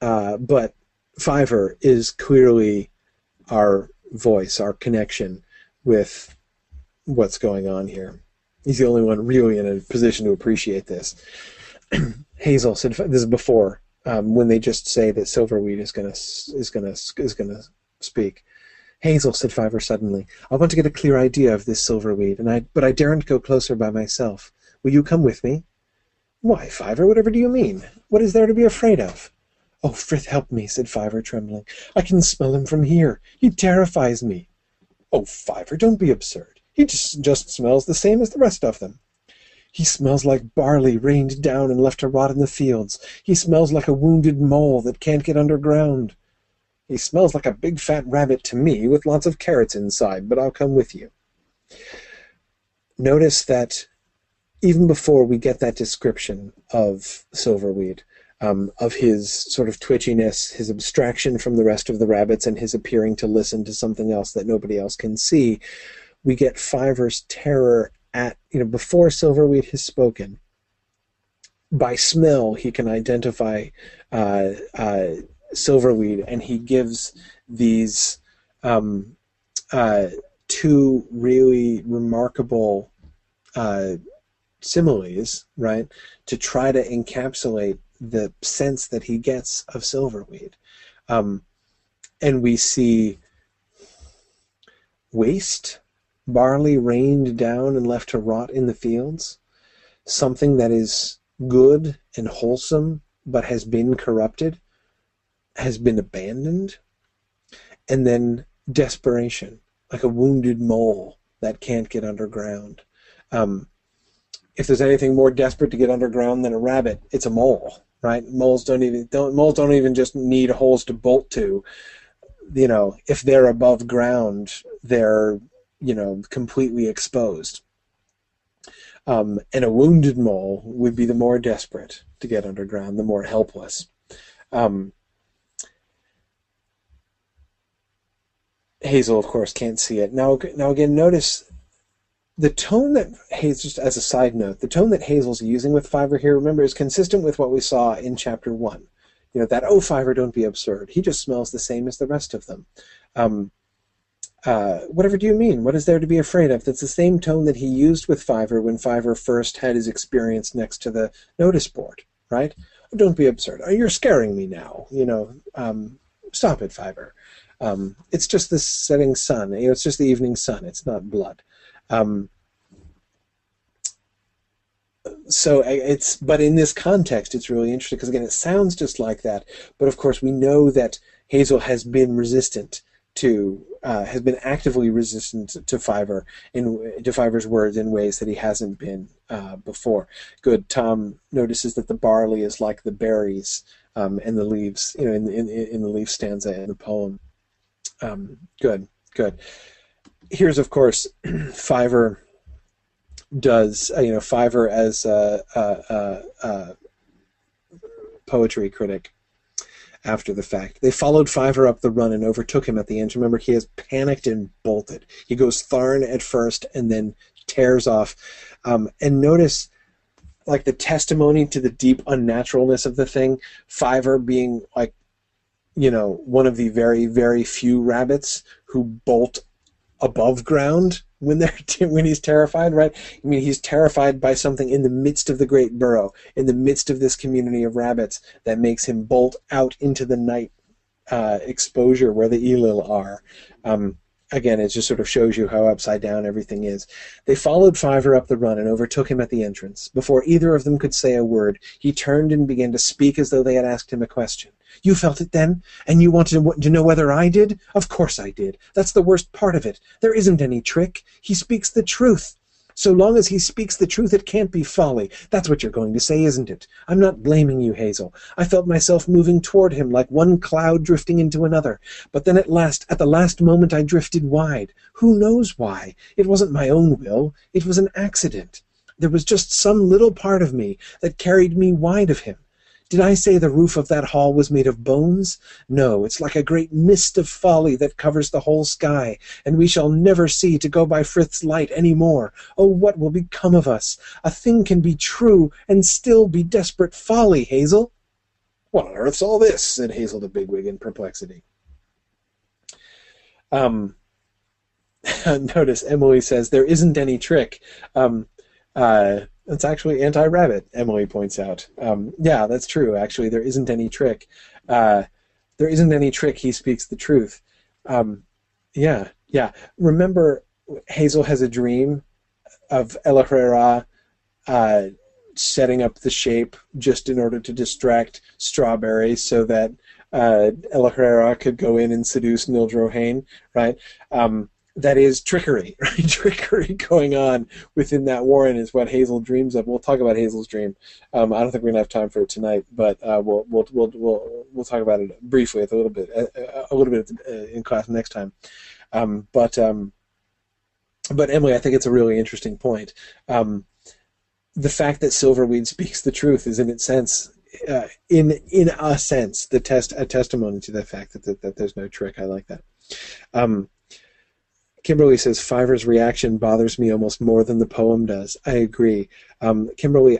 uh, but Fiver is clearly our voice, our connection with what's going on here. He's the only one really in a position to appreciate this. Hazel said this is before um, when they just say that Silverweed is gonna is gonna is gonna speak. Hazel said Fiver suddenly, "I want to get a clear idea of this Silverweed, and I but I daren't go closer by myself. Will you come with me?" "Why, Fiver? Whatever do you mean? What is there to be afraid of?" "Oh, Frith, help me!" said Fiver, trembling. "I can smell him from here. He terrifies me." "Oh, Fiver, don't be absurd. He just, just smells the same as the rest of them." "He smells like barley rained down and left to rot in the fields. He smells like a wounded mole that can't get underground." "He smells like a big fat rabbit to me, with lots of carrots inside, but I'll come with you." Notice that even before we get that description of Silverweed, um, of his sort of twitchiness, his abstraction from the rest of the rabbits, and his appearing to listen to something else that nobody else can see, we get Fiver's terror at, you know, before Silverweed has spoken. By smell, he can identify uh, uh, Silverweed, and he gives these um, uh, two really remarkable uh, similes, right, to try to encapsulate the sense that he gets of Silverweed. Um, and we see waste, barley rained down and left to rot in the fields, something that is good and wholesome but has been corrupted. has been abandoned, and then desperation, like a wounded mole that can't get underground. Um, if there's anything more desperate to get underground than a rabbit, it's a mole, right? Moles don't even don't moles don't even just need holes to bolt to. You know, if they're above ground, they're you know completely exposed. Um, and a wounded mole would be the more desperate to get underground, the more helpless. Um, Hazel, of course, can't see it. Now, now again, notice the tone that Hazel, just as a side note, the tone that Hazel's using with Fiver here, remember, is consistent with what we saw in chapter one. You know, that, oh, Fiver, don't be absurd. He just smells the same as the rest of them. Um, uh, whatever do you mean? What is there to be afraid of? That's the same tone that he used with Fiver when Fiver first had his experience next to the notice board, right? Oh, don't be absurd. Oh, you're scaring me now. You know, um, stop it, Fiver. Um, it's just the setting sun. You know, it's just the evening sun. It's not blood. Um, so it's but in this context it's really interesting because again it sounds just like that but of course we know that hazel has been resistant to uh, has been actively resistant to Fiver in to Fiver's words in ways that he hasn't been uh, before. Good. Tom notices that the barley is like the berries um, and the leaves, you know, in, in in the leaf stanza in the poem. Um, good. Good. Here's of course Fiver does uh, you know Fiver as a, a, a poetry critic after the fact. They followed Fiver up the run and overtook him at the end. Remember, he has panicked and bolted. He goes Tharn at first and then tears off. Um, and notice, like, the testimony to the deep unnaturalness of the thing, Fiver being, like, you know, one of the very, very few rabbits who bolt above ground when they're when he's terrified, right? I mean, he's terrified by something in the midst of the great burrow, in the midst of this community of rabbits that makes him bolt out into the night uh, exposure where the Elil are. Um, again, it just sort of shows you how upside down everything is. They followed Fiver up the run and overtook him at the entrance. Before either of them could say a word, he turned and began to speak as though they had asked him a question. You felt it then? And you wanted to know whether I did? Of course I did. That's the worst part of it. There isn't any trick. He speaks the truth. So long as he speaks the truth, it can't be folly. That's what you're going to say, isn't it? I'm not blaming you, Hazel. I felt myself moving toward him like one cloud drifting into another. But then at last, at the last moment, I drifted wide. Who knows why? It wasn't my own will. It was an accident. There was just some little part of me that carried me wide of him. Did I say the roof of that hall was made of bones? No, it's like a great mist of folly that covers the whole sky, and we shall never see to go by Frith's light any more. Oh, what will become of us? A thing can be true and still be desperate folly, Hazel. What on earth's all this? said Hazel to Bigwig in perplexity. Um, notice Emily says there isn't any trick. Um, uh, it's actually anti-rabbit. Emily points out. Um, yeah, that's true. Actually, there isn't any trick. Uh, there isn't any trick. He speaks the truth. Um, yeah, yeah. Remember, Hazel has a dream of El uh, setting up the shape just in order to distract Strawberry, so that uh, could go in and seduce Nildro-hain, right? Um, that is trickery, right? trickery going on within that warren is what Hazel dreams of. We'll talk about Hazel's dream. Um, I don't think we're gonna have time for it tonight, but uh, we'll, we'll we'll we'll we'll talk about it briefly a little bit a, a little bit uh, in class next time. Um, but um, but Emily, I think it's a really interesting point. Um, the fact that Silverweed speaks the truth is, in its sense, uh, in in a sense, the test a testimony to the fact that, that, that there's no trick. I like that. Kimberly says Fiver's reaction bothers me almost more than the poem does. I agree. Um, Kimberly,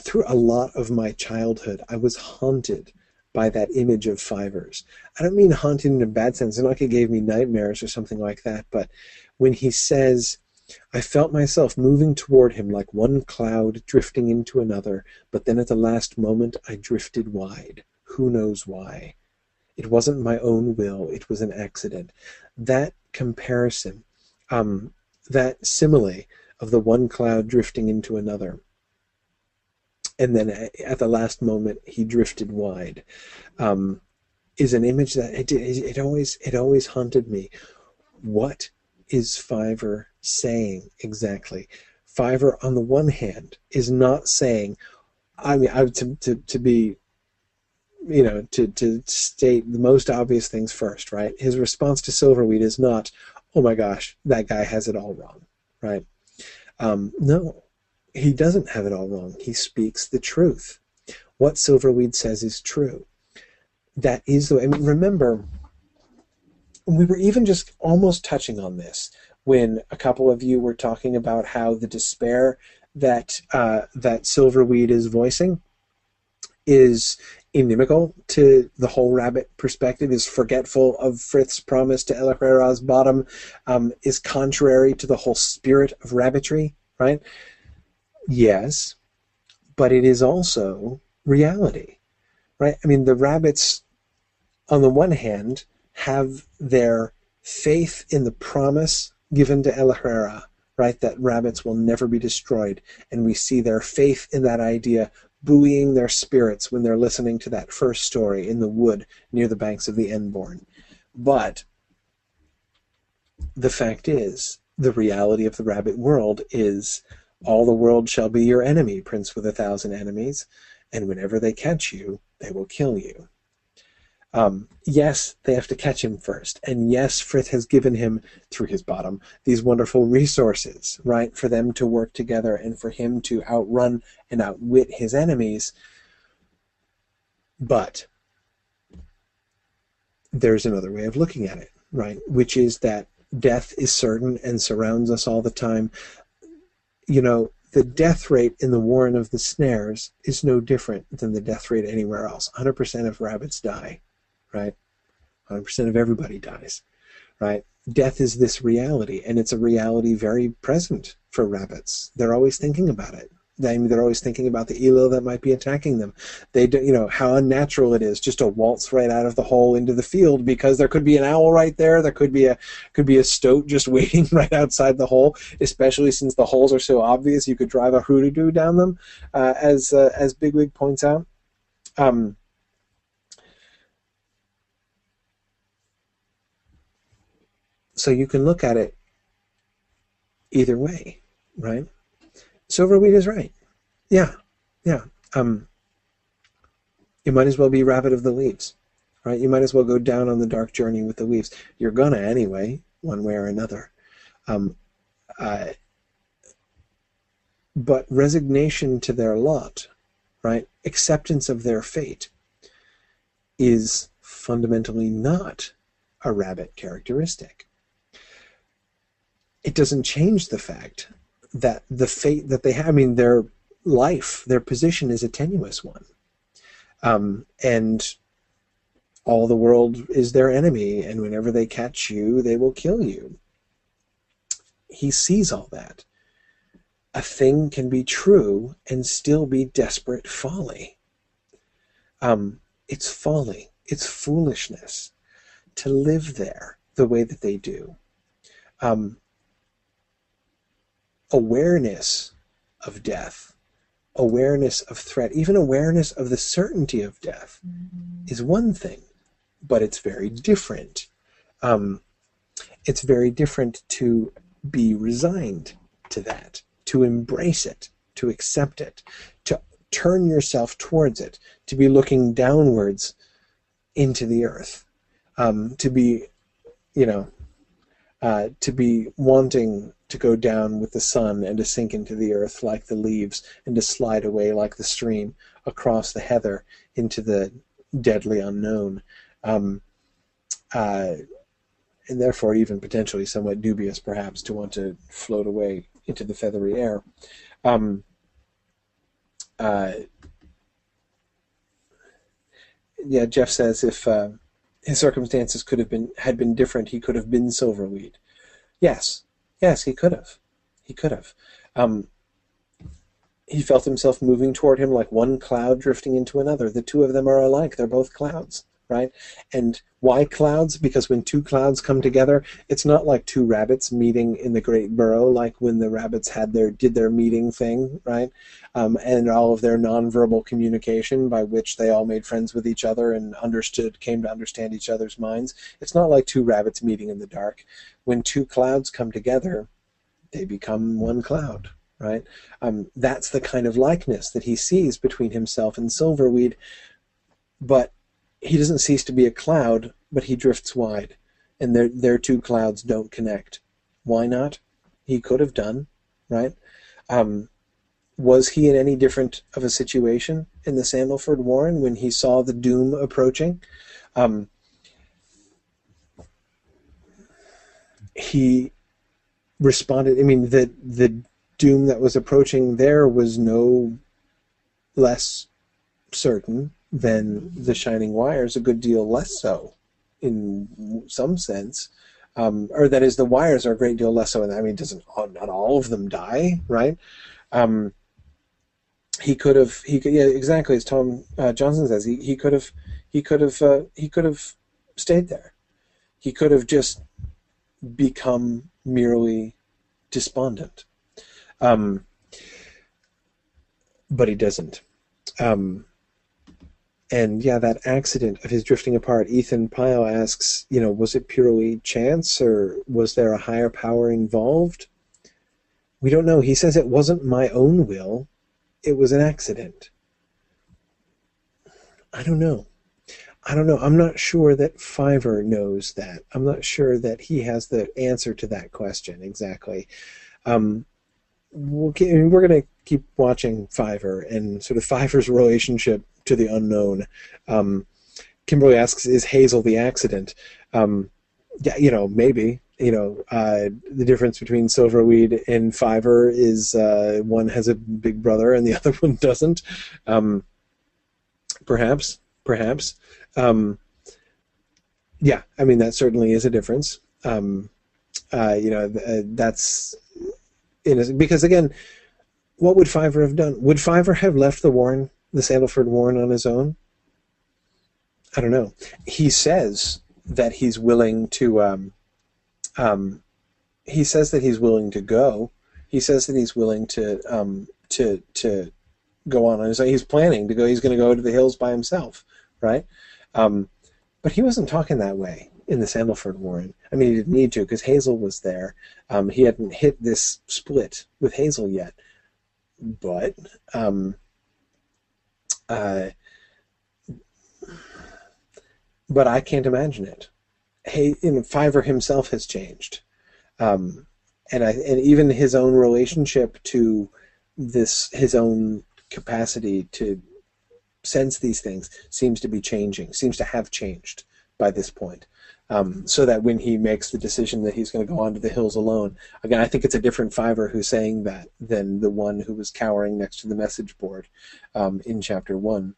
through a lot of my childhood, I was haunted by that image of Fiver's. I don't mean haunted in a bad sense. It's not like it gave me nightmares or something like that. But when he says, I felt myself moving toward him like one cloud drifting into another, but then at the last moment I drifted wide. Who knows why? It wasn't my own will, it was an accident. That comparison, um, that simile of the one cloud drifting into another. And then at the last moment, he drifted wide. Um, is an image that it, it, always it always haunted me. What is Fiver saying exactly? Fiver, on the one hand, is not saying, I mean, I, to, to, to be, you know, to, to state the most obvious things first, right? His response to Silverweed is not, oh my gosh, that guy has it all wrong, right? Um, no, he doesn't have it all wrong. He speaks the truth. What Silverweed says is true. That is the way, I mean, remember, we were even just almost touching on this when a couple of you were talking about how the despair that uh, that Silverweed is voicing is inimical to the whole rabbit perspective, is forgetful of Frith's promise to El Ahrairah's bottom, um, is contrary to the whole spirit of rabbitry, right? Yes, but it is also reality, right? I mean, the rabbits, on the one hand, have their faith in the promise given to El Ahrairah, right, that rabbits will never be destroyed, and we see their faith in that idea buoying their spirits when they're listening to that first story in the wood near the banks of the Enborne. But the fact is, the reality of the rabbit world is all the world shall be your enemy, prince with a thousand enemies, and whenever they catch you, they will kill you. Um, yes, they have to catch him first. And yes, Frith has given him, through his bottom, these wonderful resources, right, for them to work together and for him to outrun and outwit his enemies. But there's another way of looking at it, right, which is that death is certain and surrounds us all the time. You know, the death rate in the Warren of the Snares is no different than the death rate anywhere else. 100% of rabbits die right? 100% of everybody dies, right? Death is this reality, and it's a reality very present for rabbits. They're always thinking about it. Mean, they're always thinking about the elil that might be attacking them. They, do, you know, how unnatural it is just to waltz right out of the hole into the field because there could be an owl right there. There could be a could be a stoat just waiting right outside the hole. Especially since the holes are so obvious, you could drive a hrududu down them, uh, as uh, as Bigwig points out. Um, So you can look at it either way, right? Silverweed is right. Yeah, yeah. Um, you might as well be rabbit of the leaves, right? You might as well go down on the dark journey with the leaves. You're gonna anyway, one way or another. Um, uh, but resignation to their lot, right? Acceptance of their fate is fundamentally not a rabbit characteristic it doesn't change the fact that the fate that they have, I mean, their life, their position is a tenuous one. Um, and all the world is their enemy, and whenever they catch you, they will kill you. He sees all that. A thing can be true and still be desperate folly. Um, it's folly, it's foolishness to live there the way that they do. Um, awareness of death, awareness of threat, even awareness of the certainty of death mm-hmm. is one thing, but it's very different. Um, it's very different to be resigned to that, to embrace it, to accept it, to turn yourself towards it, to be looking downwards into the earth, um, to be, you know, uh, to be wanting to go down with the sun and to sink into the earth like the leaves and to slide away like the stream across the heather into the deadly unknown. Um, uh, and therefore even potentially somewhat dubious perhaps to want to float away into the feathery air. Um, uh, yeah, Jeff says if uh, his circumstances could have been had been different, he could have been Silverweed. Yes, Yes, he could have. He could have. Um, he felt himself moving toward him like one cloud drifting into another. The two of them are alike. They're both clouds, right? And why clouds? Because when two clouds come together, it's not like two rabbits meeting in the Great Burrow, like when the rabbits had their did their meeting thing, right? Um, and all of their nonverbal communication by which they all made friends with each other and understood, came to understand each other's minds. It's not like two rabbits meeting in the dark. When two clouds come together, they become one cloud, right? Um, that's the kind of likeness that he sees between himself and Silverweed. But he doesn't cease to be a cloud, but he drifts wide, and their their two clouds don't connect. Why not? He could have done, right? Um, was he in any different of a situation in the Sandleford Warren when he saw the doom approaching? Um, he responded. I mean, the the doom that was approaching there was no less certain than the Shining Wires, a good deal less so, in some sense. Um, or that is, the wires are a great deal less so. I mean, doesn't not all of them die, right? Um, he could have. He could. Yeah, exactly as Tom uh, Johnson says. He, he could have. He could have. Uh, he could have stayed there. He could have just become merely despondent. Um, but he doesn't. Um, and yeah, that accident of his drifting apart, Ethan Pyle asks, you know, was it purely chance or was there a higher power involved? We don't know. He says it wasn't my own will, it was an accident. I don't know. I don't know. I'm not sure that Fiver knows that. I'm not sure that he has the answer to that question exactly. Um, we'll keep, we're going to keep watching Fiver and sort of Fiver's relationship to the unknown. Um, Kimberly asks, "Is Hazel the accident?" Um, yeah, you know, maybe. You know, uh, the difference between Silverweed and Fiver is uh, one has a big brother and the other one doesn't. Um, perhaps, perhaps. Um, yeah, I mean that certainly is a difference. Um, uh, you know, uh, that's because again, what would Fiver have done? Would Fiver have left the Warren the Sandleford Warren on his own? I don't know. He says that he's willing to. Um, um, he says that he's willing to go. He says that he's willing to um, to to go on. His, he's planning to go. He's going to go to the hills by himself, right? Um, but he wasn't talking that way in the Sandleford Warren. I mean, he didn't need to because Hazel was there. Um, he hadn't hit this split with Hazel yet, but um, uh, but I can't imagine it. Hey, you know, Fiver himself has changed, um, and I and even his own relationship to this his own capacity to sense these things seems to be changing, seems to have changed by this point. Um, so that when he makes the decision that he's going to go onto the hills alone, again, I think it's a different Fiver who's saying that than the one who was cowering next to the message board um, in chapter one.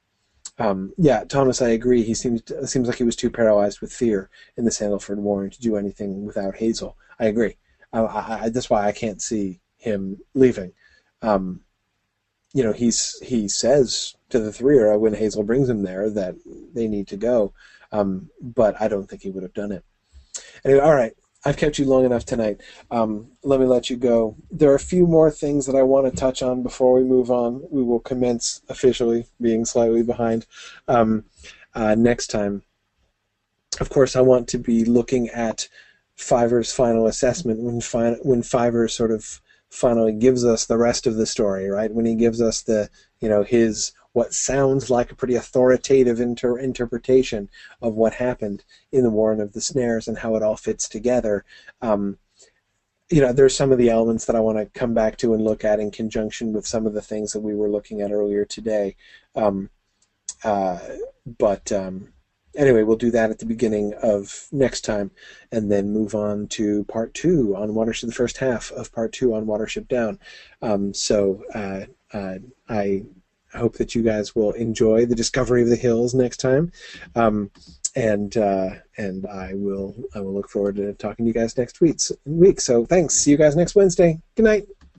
Um, yeah, Thomas, I agree. He seems seems like he was too paralyzed with fear in the Sandleford Warren to do anything without Hazel. I agree. I, I, that's why I can't see him leaving. Um, you know, he's he says to the three when Hazel brings him there that they need to go. Um, but I don't think he would have done it. Anyway, all right. I've kept you long enough tonight. Um, let me let you go. There are a few more things that I want to touch on before we move on. We will commence officially, being slightly behind, um, uh, next time. Of course, I want to be looking at Fiver's final assessment when fi- when Fiver sort of finally gives us the rest of the story, right? When he gives us the, you know, his what sounds like a pretty authoritative inter- interpretation of what happened in the Warren of the Snares and how it all fits together. Um, you know, there's some of the elements that I want to come back to and look at in conjunction with some of the things that we were looking at earlier today. Um, uh, but um, anyway, we'll do that at the beginning of next time, and then move on to part two on Watership. The first half of part two on Watership Down. Um, so uh, uh, I hope that you guys will enjoy the discovery of the hills next time, um, and uh, and I will I will look forward to talking to you guys next week. Week. So thanks. See you guys next Wednesday. Good night.